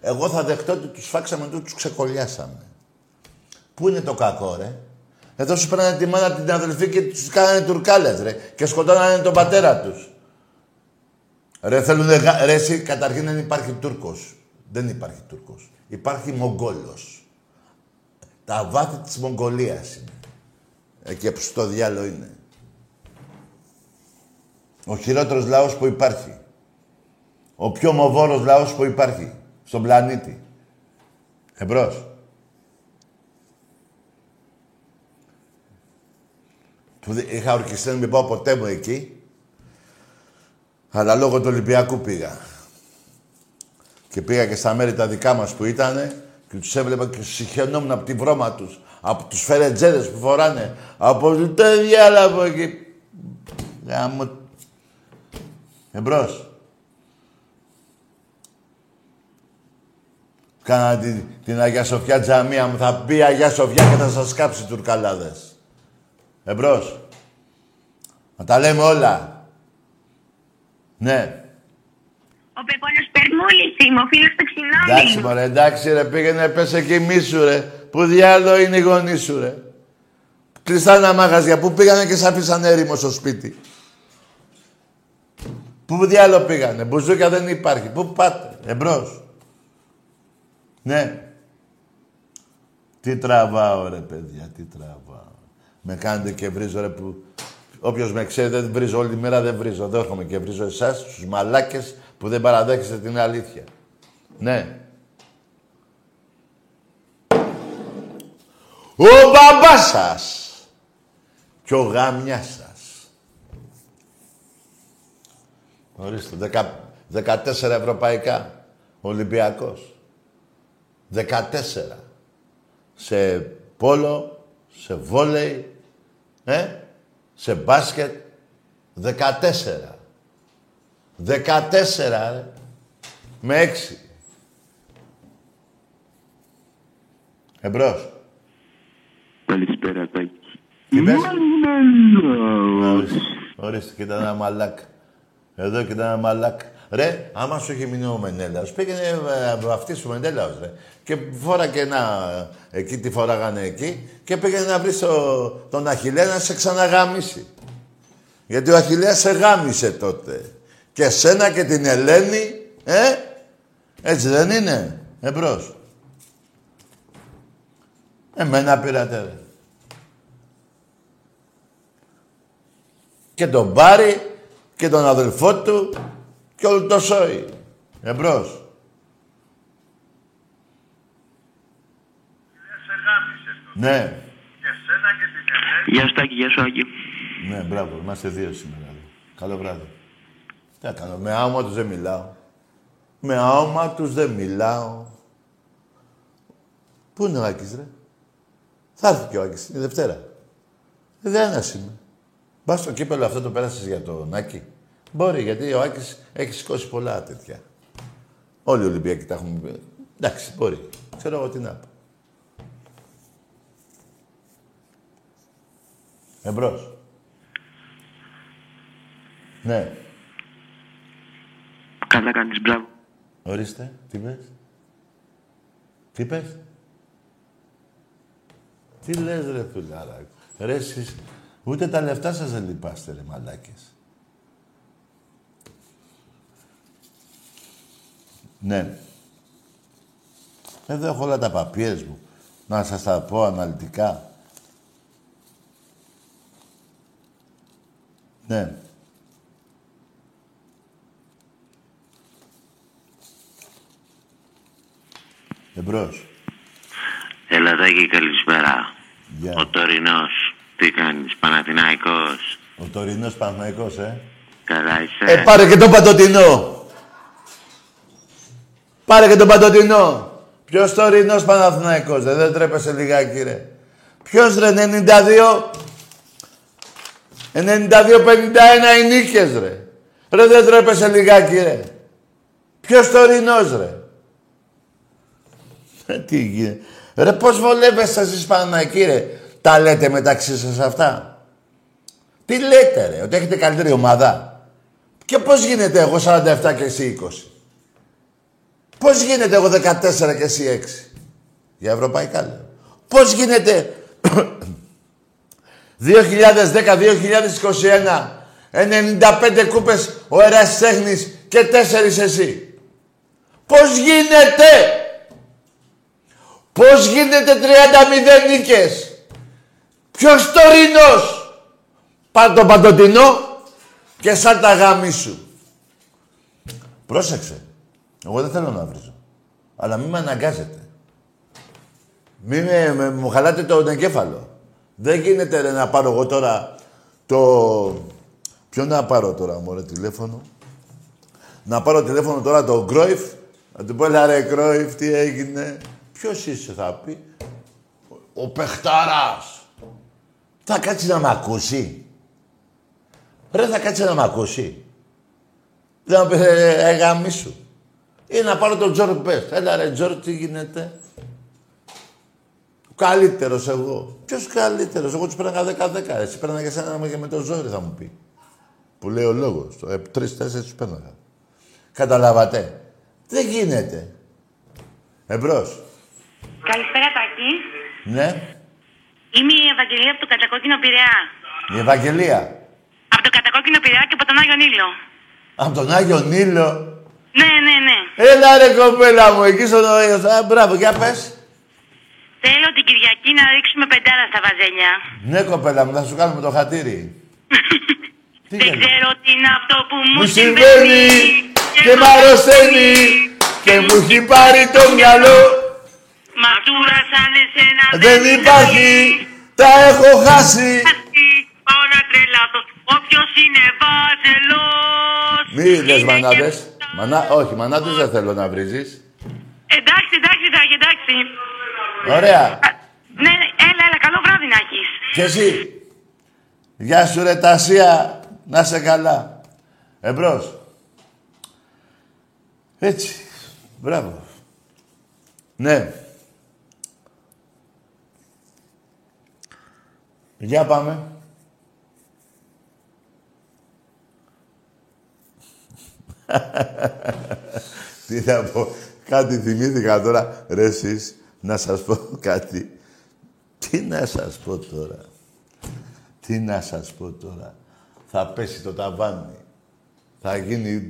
Εγώ θα δεχτώ ότι τους φάξαμε, ότι τους ξεκολλιάσαμε. Πού είναι το κακό, ρε; Εδώ σου πέρανε τη μάνα την αδελφή και τους κάνανε τουρκάλες, ρε. Και σκοτώνανε τον πατέρα τους. Ρε, θέλουνε... γα- Ρε, εσύ, καταρχήν δεν υπάρχει Τούρκος. Δεν υπάρχει Τούρκος. Υπάρχει Μογγόλος. Τα βάθη της Μογγολίας είναι. Εκεί που στο διάλο είναι. Ο χειρότερος λαός που υπάρχει. Ο πιο μοβόρος λαός που υπάρχει στον πλανήτη. Εμπρός. Που δεν- είχα ορκιστεί να μην πάω ποτέ μου εκεί. Αλλά λόγω του Ολυμπιακού πήγα. Και πήγα και στα μέρη τα δικά μας που ήτανε και τους έβλεπα και τους συχαινόμουν από τη βρώμα τους. Από τους φερετζέδες που φοράνε. Από τα διάλα από εκεί. Γάμο. Εμπρός. Κάνα την, την Αγία Σοφιά τζαμία μου. Θα πει Αγία Σοφιά και θα σας κάψει τουρκαλάδες. Εμπρός. Να τα λέμε όλα. Ναι. Ο Πεπώνος Περμούλης είμαι, ο φίλος του Εντάξει, Ξινόμιλου. μωρέ, εντάξει, ρε, πήγαινε, πες εκεί μίσου, ρε. Πού διάλο είναι οι γονείς σου, ρε. Κλειστά ένα μαγαζιά. Πού πήγανε και σ' αφήσαν έρημο στο σπίτι. Πού διάλο πήγανε. Μπουζούκια δεν υπάρχει. Πού πάτε. Εμπρός. Ναι. Τι τραβάω, ρε, παιδιά, τι τραβάω. Με κάνετε και βρίζω, ρε, που... Όποιος με ξέρει δεν βρίζω όλη μέρα, δεν βρίζω. Δεν έρχομαι και βρίζω εσάς, τους μαλάκες που δεν παραδέχεστε την αλήθεια. Ναι. Ο μπαμπάς σας και ο γάμιας σας. Ορίστε, δεκα, 14 ευρωπαϊκά. Ολυμπιακός. 14. Σε πόλο, σε βόλεϊ, ε, σε μπάσκετ. 14. 14, ρε. Με 6. Εμπρός. Καλησπέρα, Τάκη. Τι πες; Ορίστε, ορίστε, κοίτα ένα μαλάκ. Εδώ κοίτα ένα μαλάκ. Ρε, άμα σου είχε μείνει ο Μενέλαος, πήγαινε ε, βαφτίσει ο Μενέλαος, ρε. Και φορά και ένα, εκεί τι φοράγανε εκεί, και πήγαινε να βρεις το, τον Αχιλέα να σε ξαναγάμισει. Γιατί ο Αχιλέας σε γάμισε τότε. Και σένα και την Ελένη, ε, έτσι δεν είναι. Εμπρός. Εμένα πήρατε, ρε. Και τον Μπάρι και τον αδελφό του και όλο το σόι. Εμπρός. Ναι. Γεια σου, Τάκη, γεια σου, Άγγι. Ναι, μπράβο. Είμαστε δύο σήμερα. ρε. Καλό βράδυ. Τι να κάνω. Με άμα τους δεν μιλάω. Με άμα τους δεν μιλάω. Πού είναι ο Άκης, ρε; Θα έρθει και ο Άκης. Είναι Δευτέρα. Ε, Δεν ένας είμαι. Μπα στο κύπελο αυτό το πέρασες για τον Άκη. Μπορεί, γιατί ο Άκης έχει σηκώσει πολλά τέτοια. Όλοι οι Ολυμπιακοί τα έχουν πει. Εντάξει, μπορεί. Ξέρω εγώ τι να πω. Εμπρός. Ναι. Καλά κάνεις, μπράβο. Ορίστε, τι πες; Τι πες; Τι λες ρε φιλάρα. Ρε εσείς, ούτε τα λεφτά σας δεν λυπάστε ρε μαλάκες. Ναι. Εδώ έχω όλα τα παπιές μου. Να σας τα πω αναλυτικά. Ναι. Εμπρός. Έλα, Τάκη, καλησπέρα. Γεια. Ο Τωρινός. Τι κάνεις, Παναθηναϊκός; Ο τωρινός Παναθηναϊκός, ε. Καλά είσαι. Ε, πάρε και τον Παντοτινό. Πάρε και τον Παντοτινό. Ποιος τωρινός Παναθηναϊκός, δε, δεν τρέπεσαι λιγάκι, ρε. Ποιος ρε, 92. 92-51 οι νίκες, ρε. Ρε, δεν τρέπεσαι λιγάκι, ρε. Ποιος τωρινός, ρε. Ε, τι γίνεται. Ρε, πώς βολεύεστε εσείς Παναναϊκοί, ρε; Τα λέτε μεταξύ σας αυτά; Τι λέτε, ρε, ότι έχετε καλύτερη ομάδα; Και πώς γίνεται εγώ 47 και εσύ 20. Πώς γίνεται εγώ 14 και εσύ 6. Για ευρωπαϊκά λέω. Πώς γίνεται 2010-2021 95 κούπες ο Ερασιτέχνης και 4 εσύ; Πώς γίνεται; Πώς γίνεται 30-0 νίκες; Ποιος τωρινός. Πάρ' τον παντοτινό και σαν τα γάμι σου. Πρόσεξε. Εγώ δεν θέλω να βρίζω. Αλλά μην με αναγκάζετε. Μην με, με- μου χαλάτε τον εγκέφαλο. Δεν γίνεται ρε, να πάρω εγώ τώρα το... Ποιο να πάρω τώρα, μωρέ, τηλέφωνο; Να πάρω τηλέφωνο τώρα τον Κρόιφ. Να του πω, «Έλα, ρε Κρόιφ, τι έγινε; Ποιος είσαι, θα πει. Ο, ο παιχταράς. Θα κάτσεις να μ' ακούσει. Ρε, θα κάτσεις να μ' ακούσει. Δεν μου πει, ε, ε, γαμίσου. Ή να πάρω τον Τζορ Μπέστ. Έλα ρε Τζορ, τι γίνεται. Ο καλύτερος εγώ. Ποιος καλύτερος. Εγώ τους πέραγα 10-10. Εσύ πέραγα και εσένα και με το ζόρι θα μου πει. Που λέει ο λόγος. Το, ε, τρεις-τέσσερις τους πέραγα. Καταλάβατε. Δεν γίνεται. Εμπρός. Καλησπέρα, Τάκη. Ναι. Είμαι η Ευαγγελία από το Κατακόκκινο Πειραιά. Η Ευαγγελία. Από το Κατακόκκινο Πειραιά και από τον Άγιο Νείλο. Από τον Άγιο Νείλο. Ναι, ναι, ναι. Έλα ρε κοπέλα μου, εκεί στον Άγιο. Α, μπράβο, για πες. Θέλω την Κυριακή να ρίξουμε πεντάρα στα βαζέλια. Ναι, κοπέλα μου, θα σου κάνουμε το χατήρι. Τι Δεν κάνεις; ξέρω τι είναι αυτό που μου Μου συμβαίνει συμβαίνει και μ' αρρωσταίνει και μου έχει πάρει το μυαλό. Μαστούρα σαν εσένα Δεν υπάρχει, τα έχω χάσει. Πάω να τρελαθώ. Όποιος είναι βάζελος Μη λες είναι μανάδες. και- Μανά... Όχι, μανάδες δεν θέλω να βρίζεις. Εντάξει, εντάξει, Τάκη, εντάξει. Ωραία. Ναι, ναι, έλα, έλα, καλό βράδυ να έχεις. Και εσύ. Γεια σου ρε Τασία. Να σε καλά. Εμπρός. Έτσι. Μπράβο. Ναι. Για πάμε. Τι να πω. Κάτι θυμήθηκα τώρα. Ρε εσείς, να σας πω κάτι. Τι να σας πω τώρα. Τι να σας πω τώρα. Θα πέσει το ταβάνι. Θα γίνει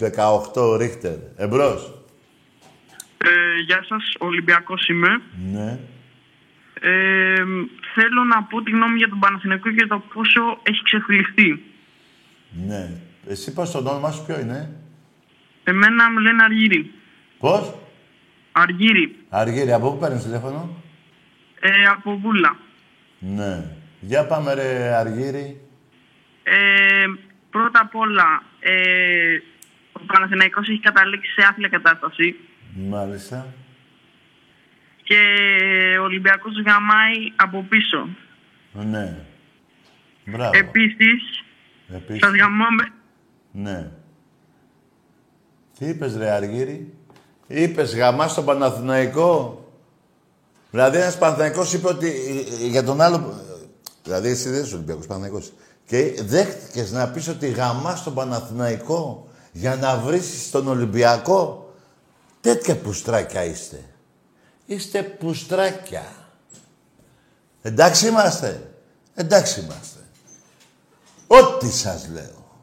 18 ρίχτερ. Εμπρός. Ε, γεια σας, Ολυμπιακός είμαι. Ναι. Ε, θέλω να πω τη γνώμη για τον Παναθηναϊκό και το πόσο έχει ξεφυλιστεί. Ναι. Εσύ πώς το όνομα σου ποιο είναι; Εμένα με λένε Αργύρι. Πώς; Αργύρι. Αργύρι, από πού παίρνεις τηλέφωνο; Ε, από Βούλα. Ναι. Για πάμε ρε Αργύρι. Ε, πρώτα απ' όλα, ε, ο Παναθηναϊκός έχει καταλήξει σε άθλια κατάσταση Μάλιστα. Και ο Ολυμπιακός γαμάει από πίσω. Ναι. Μπράβο. Επίσης, Επίσης. σας γαμάμε... Ναι. Τι είπες ρε Αργύρι; Είπες γαμάς στον Παναθηναϊκό; Δηλαδή ένας Παναθηναϊκός είπε ότι ε, ε, για τον άλλο... Δηλαδή εσύ δεν είσαι Ολυμπιακός Παναθηναϊκός. Και δέχτηκες να πεις ότι γαμάς στον Παναθηναϊκό για να βρεις τον Ολυμπιακό; Τέτοια πουστράκια είστε. Είστε πουστράκια. Εντάξει είμαστε. Εντάξει είμαστε. Ό,τι σας λέω.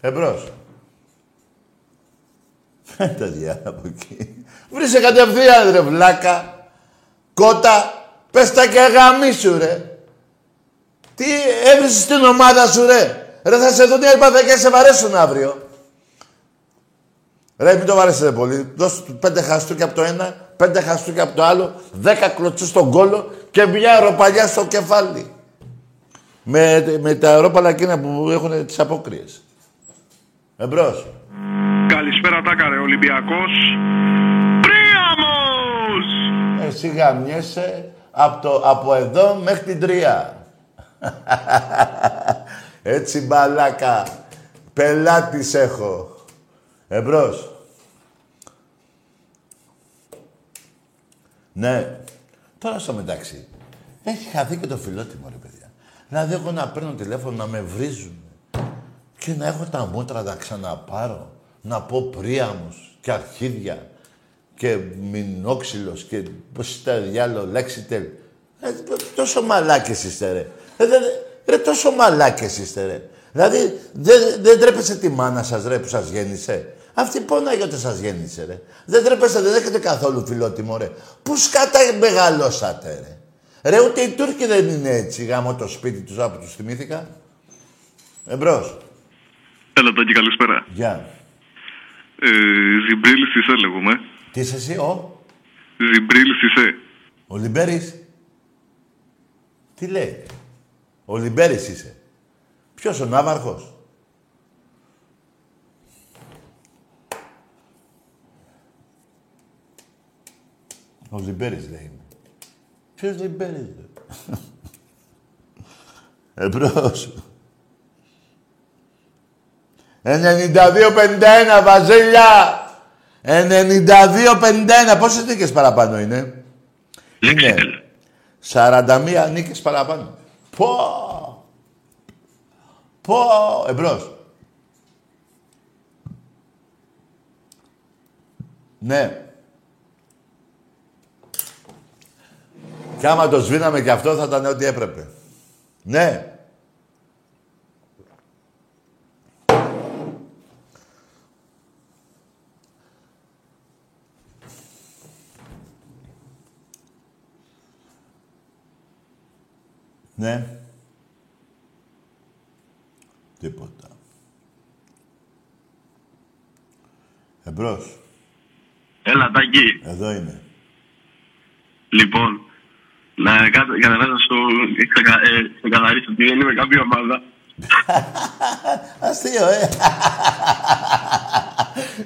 Εμπρός. Ε, τα διάλα από εκεί. Βρίσκε κατευθείαν ρε βλάκα. Κότα. Πες τα και γαμίσου ρε. Τι έβρισες την ομάδα σου ρε. Ρε θα σε δουν οι άλλοι και σε βαρέσουν αύριο. Ρε μην το βαρέσετε πολύ. Δώστε του πέντε χαστούκια από το ένα, πέντε χαστούκια από το άλλο, δέκα κλωτσούς στον κόλο και μια αεροπαλιά στο κεφάλι. Με, με τα αερόπαλα εκείνα που έχουν τις απόκριες. Εμπρός. Καλησπέρα, Τάκαρε, Ολυμπιακός. Πρίαμος! Εσύ γαμιέσαι, Από, το, από εδώ μέχρι την τρία. Έτσι μπαλάκα. Πελάτης έχω. Εμπρός. Ναι. Τώρα στο μεταξύ. Έχει χαθεί και το φιλότιμο, ρε παιδιά. Δηλαδή, εγώ να παίρνω τηλέφωνο να με βρίζουν και να έχω τα μούτρα να ξαναπάρω. Να πω πρίαμους και αρχίδια και μηνόξυλος και πώς είστε διάλο, λέξιτελ. Ε, τόσο μαλάκες είστε, ρε. Ε, δε, ρε, τόσο μαλάκες είστε, ρε. Δηλαδή, δεν δεν τρέπεσε τη μάνα σας, ρε, που σας γέννησε. Αυτή πόναγε όταν σας γέννησε, ρε. Δεν τρέπεσε, δεν έχετε καθόλου φιλότιμο, ρε. Πούς σκάτα μεγαλώσατε, ρε. Ρε, ούτε οι Τούρκοι δεν είναι έτσι, γάμο το σπίτι τους, από τους θυμήθηκα. Εμπρός. Έλα, Τάκη, καλησπέρα. Γεια. Ε, Ζιμπρίλης Σισέ λέγομαι. Τι είσαι εσύ, ο, Ζιμπρίλης Σισέ. ο Λιμπέρης. Τι λέει; Ο Λιμπέρης είσαι. Ποιος ο Ναύαρχος; Ο Λιμπέρης λέει είμαι. Ποιος Λιμπέρης, ρε; Εμπρός. 92-51, Βαζέλια! 92-51, πόσες νίκες παραπάνω είναι; Είναι 41 νίκες παραπάνω. Πω! Πω! Εμπρός. Ναι. Κι άμα το σβήναμε κι αυτό θα ήταν ό,τι έπρεπε. Ναι. Ναι. Τίποτα. Εμπρός. Έλα, Τάκη. Εδώ είναι. Λοιπόν, να κα- καταρχάς να στο, ξεκα- ε, ξεκαθαρίσω ότι δεν είμαι κάποια ομάδα. Αστείο, ε.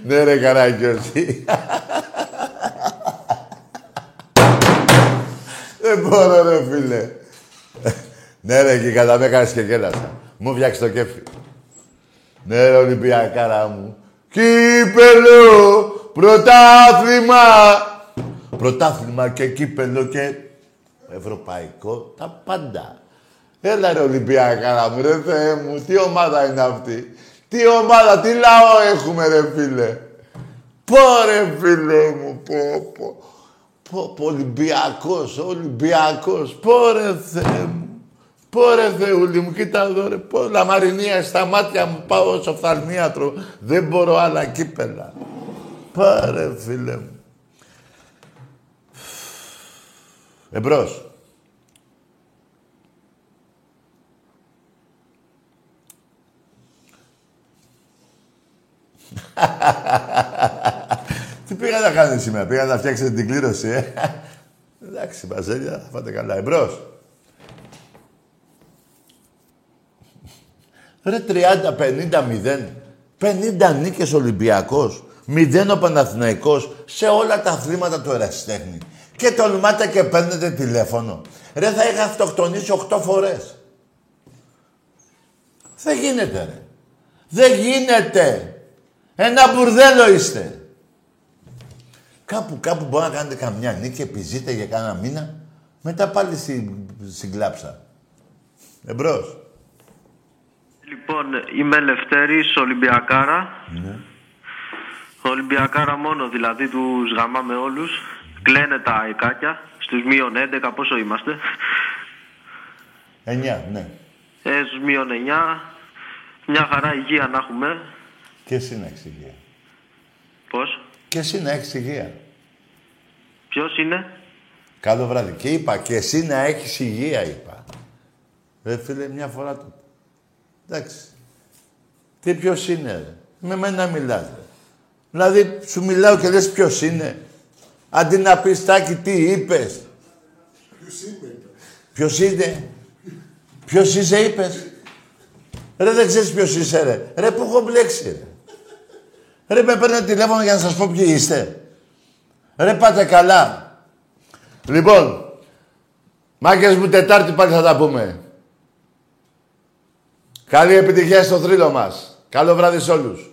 ναι, ρε Καράκιωση. Δεν μπορώ, ρε φίλε. ναι, ρε, και κατά με έκανες και γέλασα. Μου φτιάξει το κέφι. Ναι, ρε, Ολυμπιακάρα μου. Κύπελο, πρωτάθλημα. Πρωτάθλημα και κύπελο και ευρωπαϊκό, τα πάντα. Έλα ρε Ολυμπιακάρα μου, ρε Θεέ μου, τι ομάδα είναι αυτή; Τι ομάδα, τι λαό έχουμε ρε φίλε; Πω ρε φίλε μου, πω πω. Πω, πω Ολυμπιακός, Ολυμπιακός, πω ρε Θεέ μου. Πω ρε Θεούλη μου, κοίτα εδώ ρε, πω λαμαρινία στα μάτια μου, πάω στο φθαλμίατρο. Δεν μπορώ άλλα κύπελα. Πω ρε φίλε μου. Εμπρός. Τι πήγα να κάνετε σήμερα, πήγα να φτιάξετε την κλήρωση, ε. Εντάξει, Μπαζέλια, θα φάτε καλά. Εμπρός. Ρε 30-50-0. 50 νίκες Ολυμπιακός. 0 ο Παναθηναϊκός σε όλα τα αθλήματα του ερασιτέχνη. Και τολμάτε και παίρνετε τηλέφωνο. Ρε θα είχα αυτοκτονήσει 8 φορές. Δεν γίνεται ρε. Δεν γίνεται. Ένα μπουρδέλο είστε. Κάπου, κάπου μπορεί να κάνετε καμιά νίκη, επιζείτε για κάνα μήνα. Μετά πάλι στην, στην κλάψα. Εμπρός. Λοιπόν, είμαι Λευτέρης Ολυμπιακάρα. Ναι. Ολυμπιακάρα μόνο, δηλαδή τους γαμάμε όλους. Κλαίνε τα αικάκια. Στους μείον 11, πόσο είμαστε. 9, ναι. Ε, στους μείον 9. Μια χαρά υγεία να έχουμε. Και εσύ να έχεις υγεία. Πώς; Και εσύ να έχεις υγεία. Ποιος είναι; Καλό βράδυ. Και είπα, και εσύ να έχεις υγεία, είπα. Ρε φίλε, μια φορά το. Εντάξει. Τι ποιος είναι, ρε; Με μένα μιλάς, ρε. Δηλαδή, σου μιλάω και λες ποιος είναι. Αντί να πεις, Τάκη, τι είπες; Ποιος είναι; Ποιος είσαι, είπες; Ρε, δεν ξέρεις ποιος είσαι, ρε. Ρε, που έχω μπλέξει, ρε. Ρε, με παίρνετε τηλέφωνο για να σας πω ποιοι είστε. Ρε, πάτε καλά. Λοιπόν, Μάγκες μου, Τετάρτη πάλι θα τα πούμε. Καλή επιτυχία στο θρύλο μας. Καλό βράδυ σε όλους.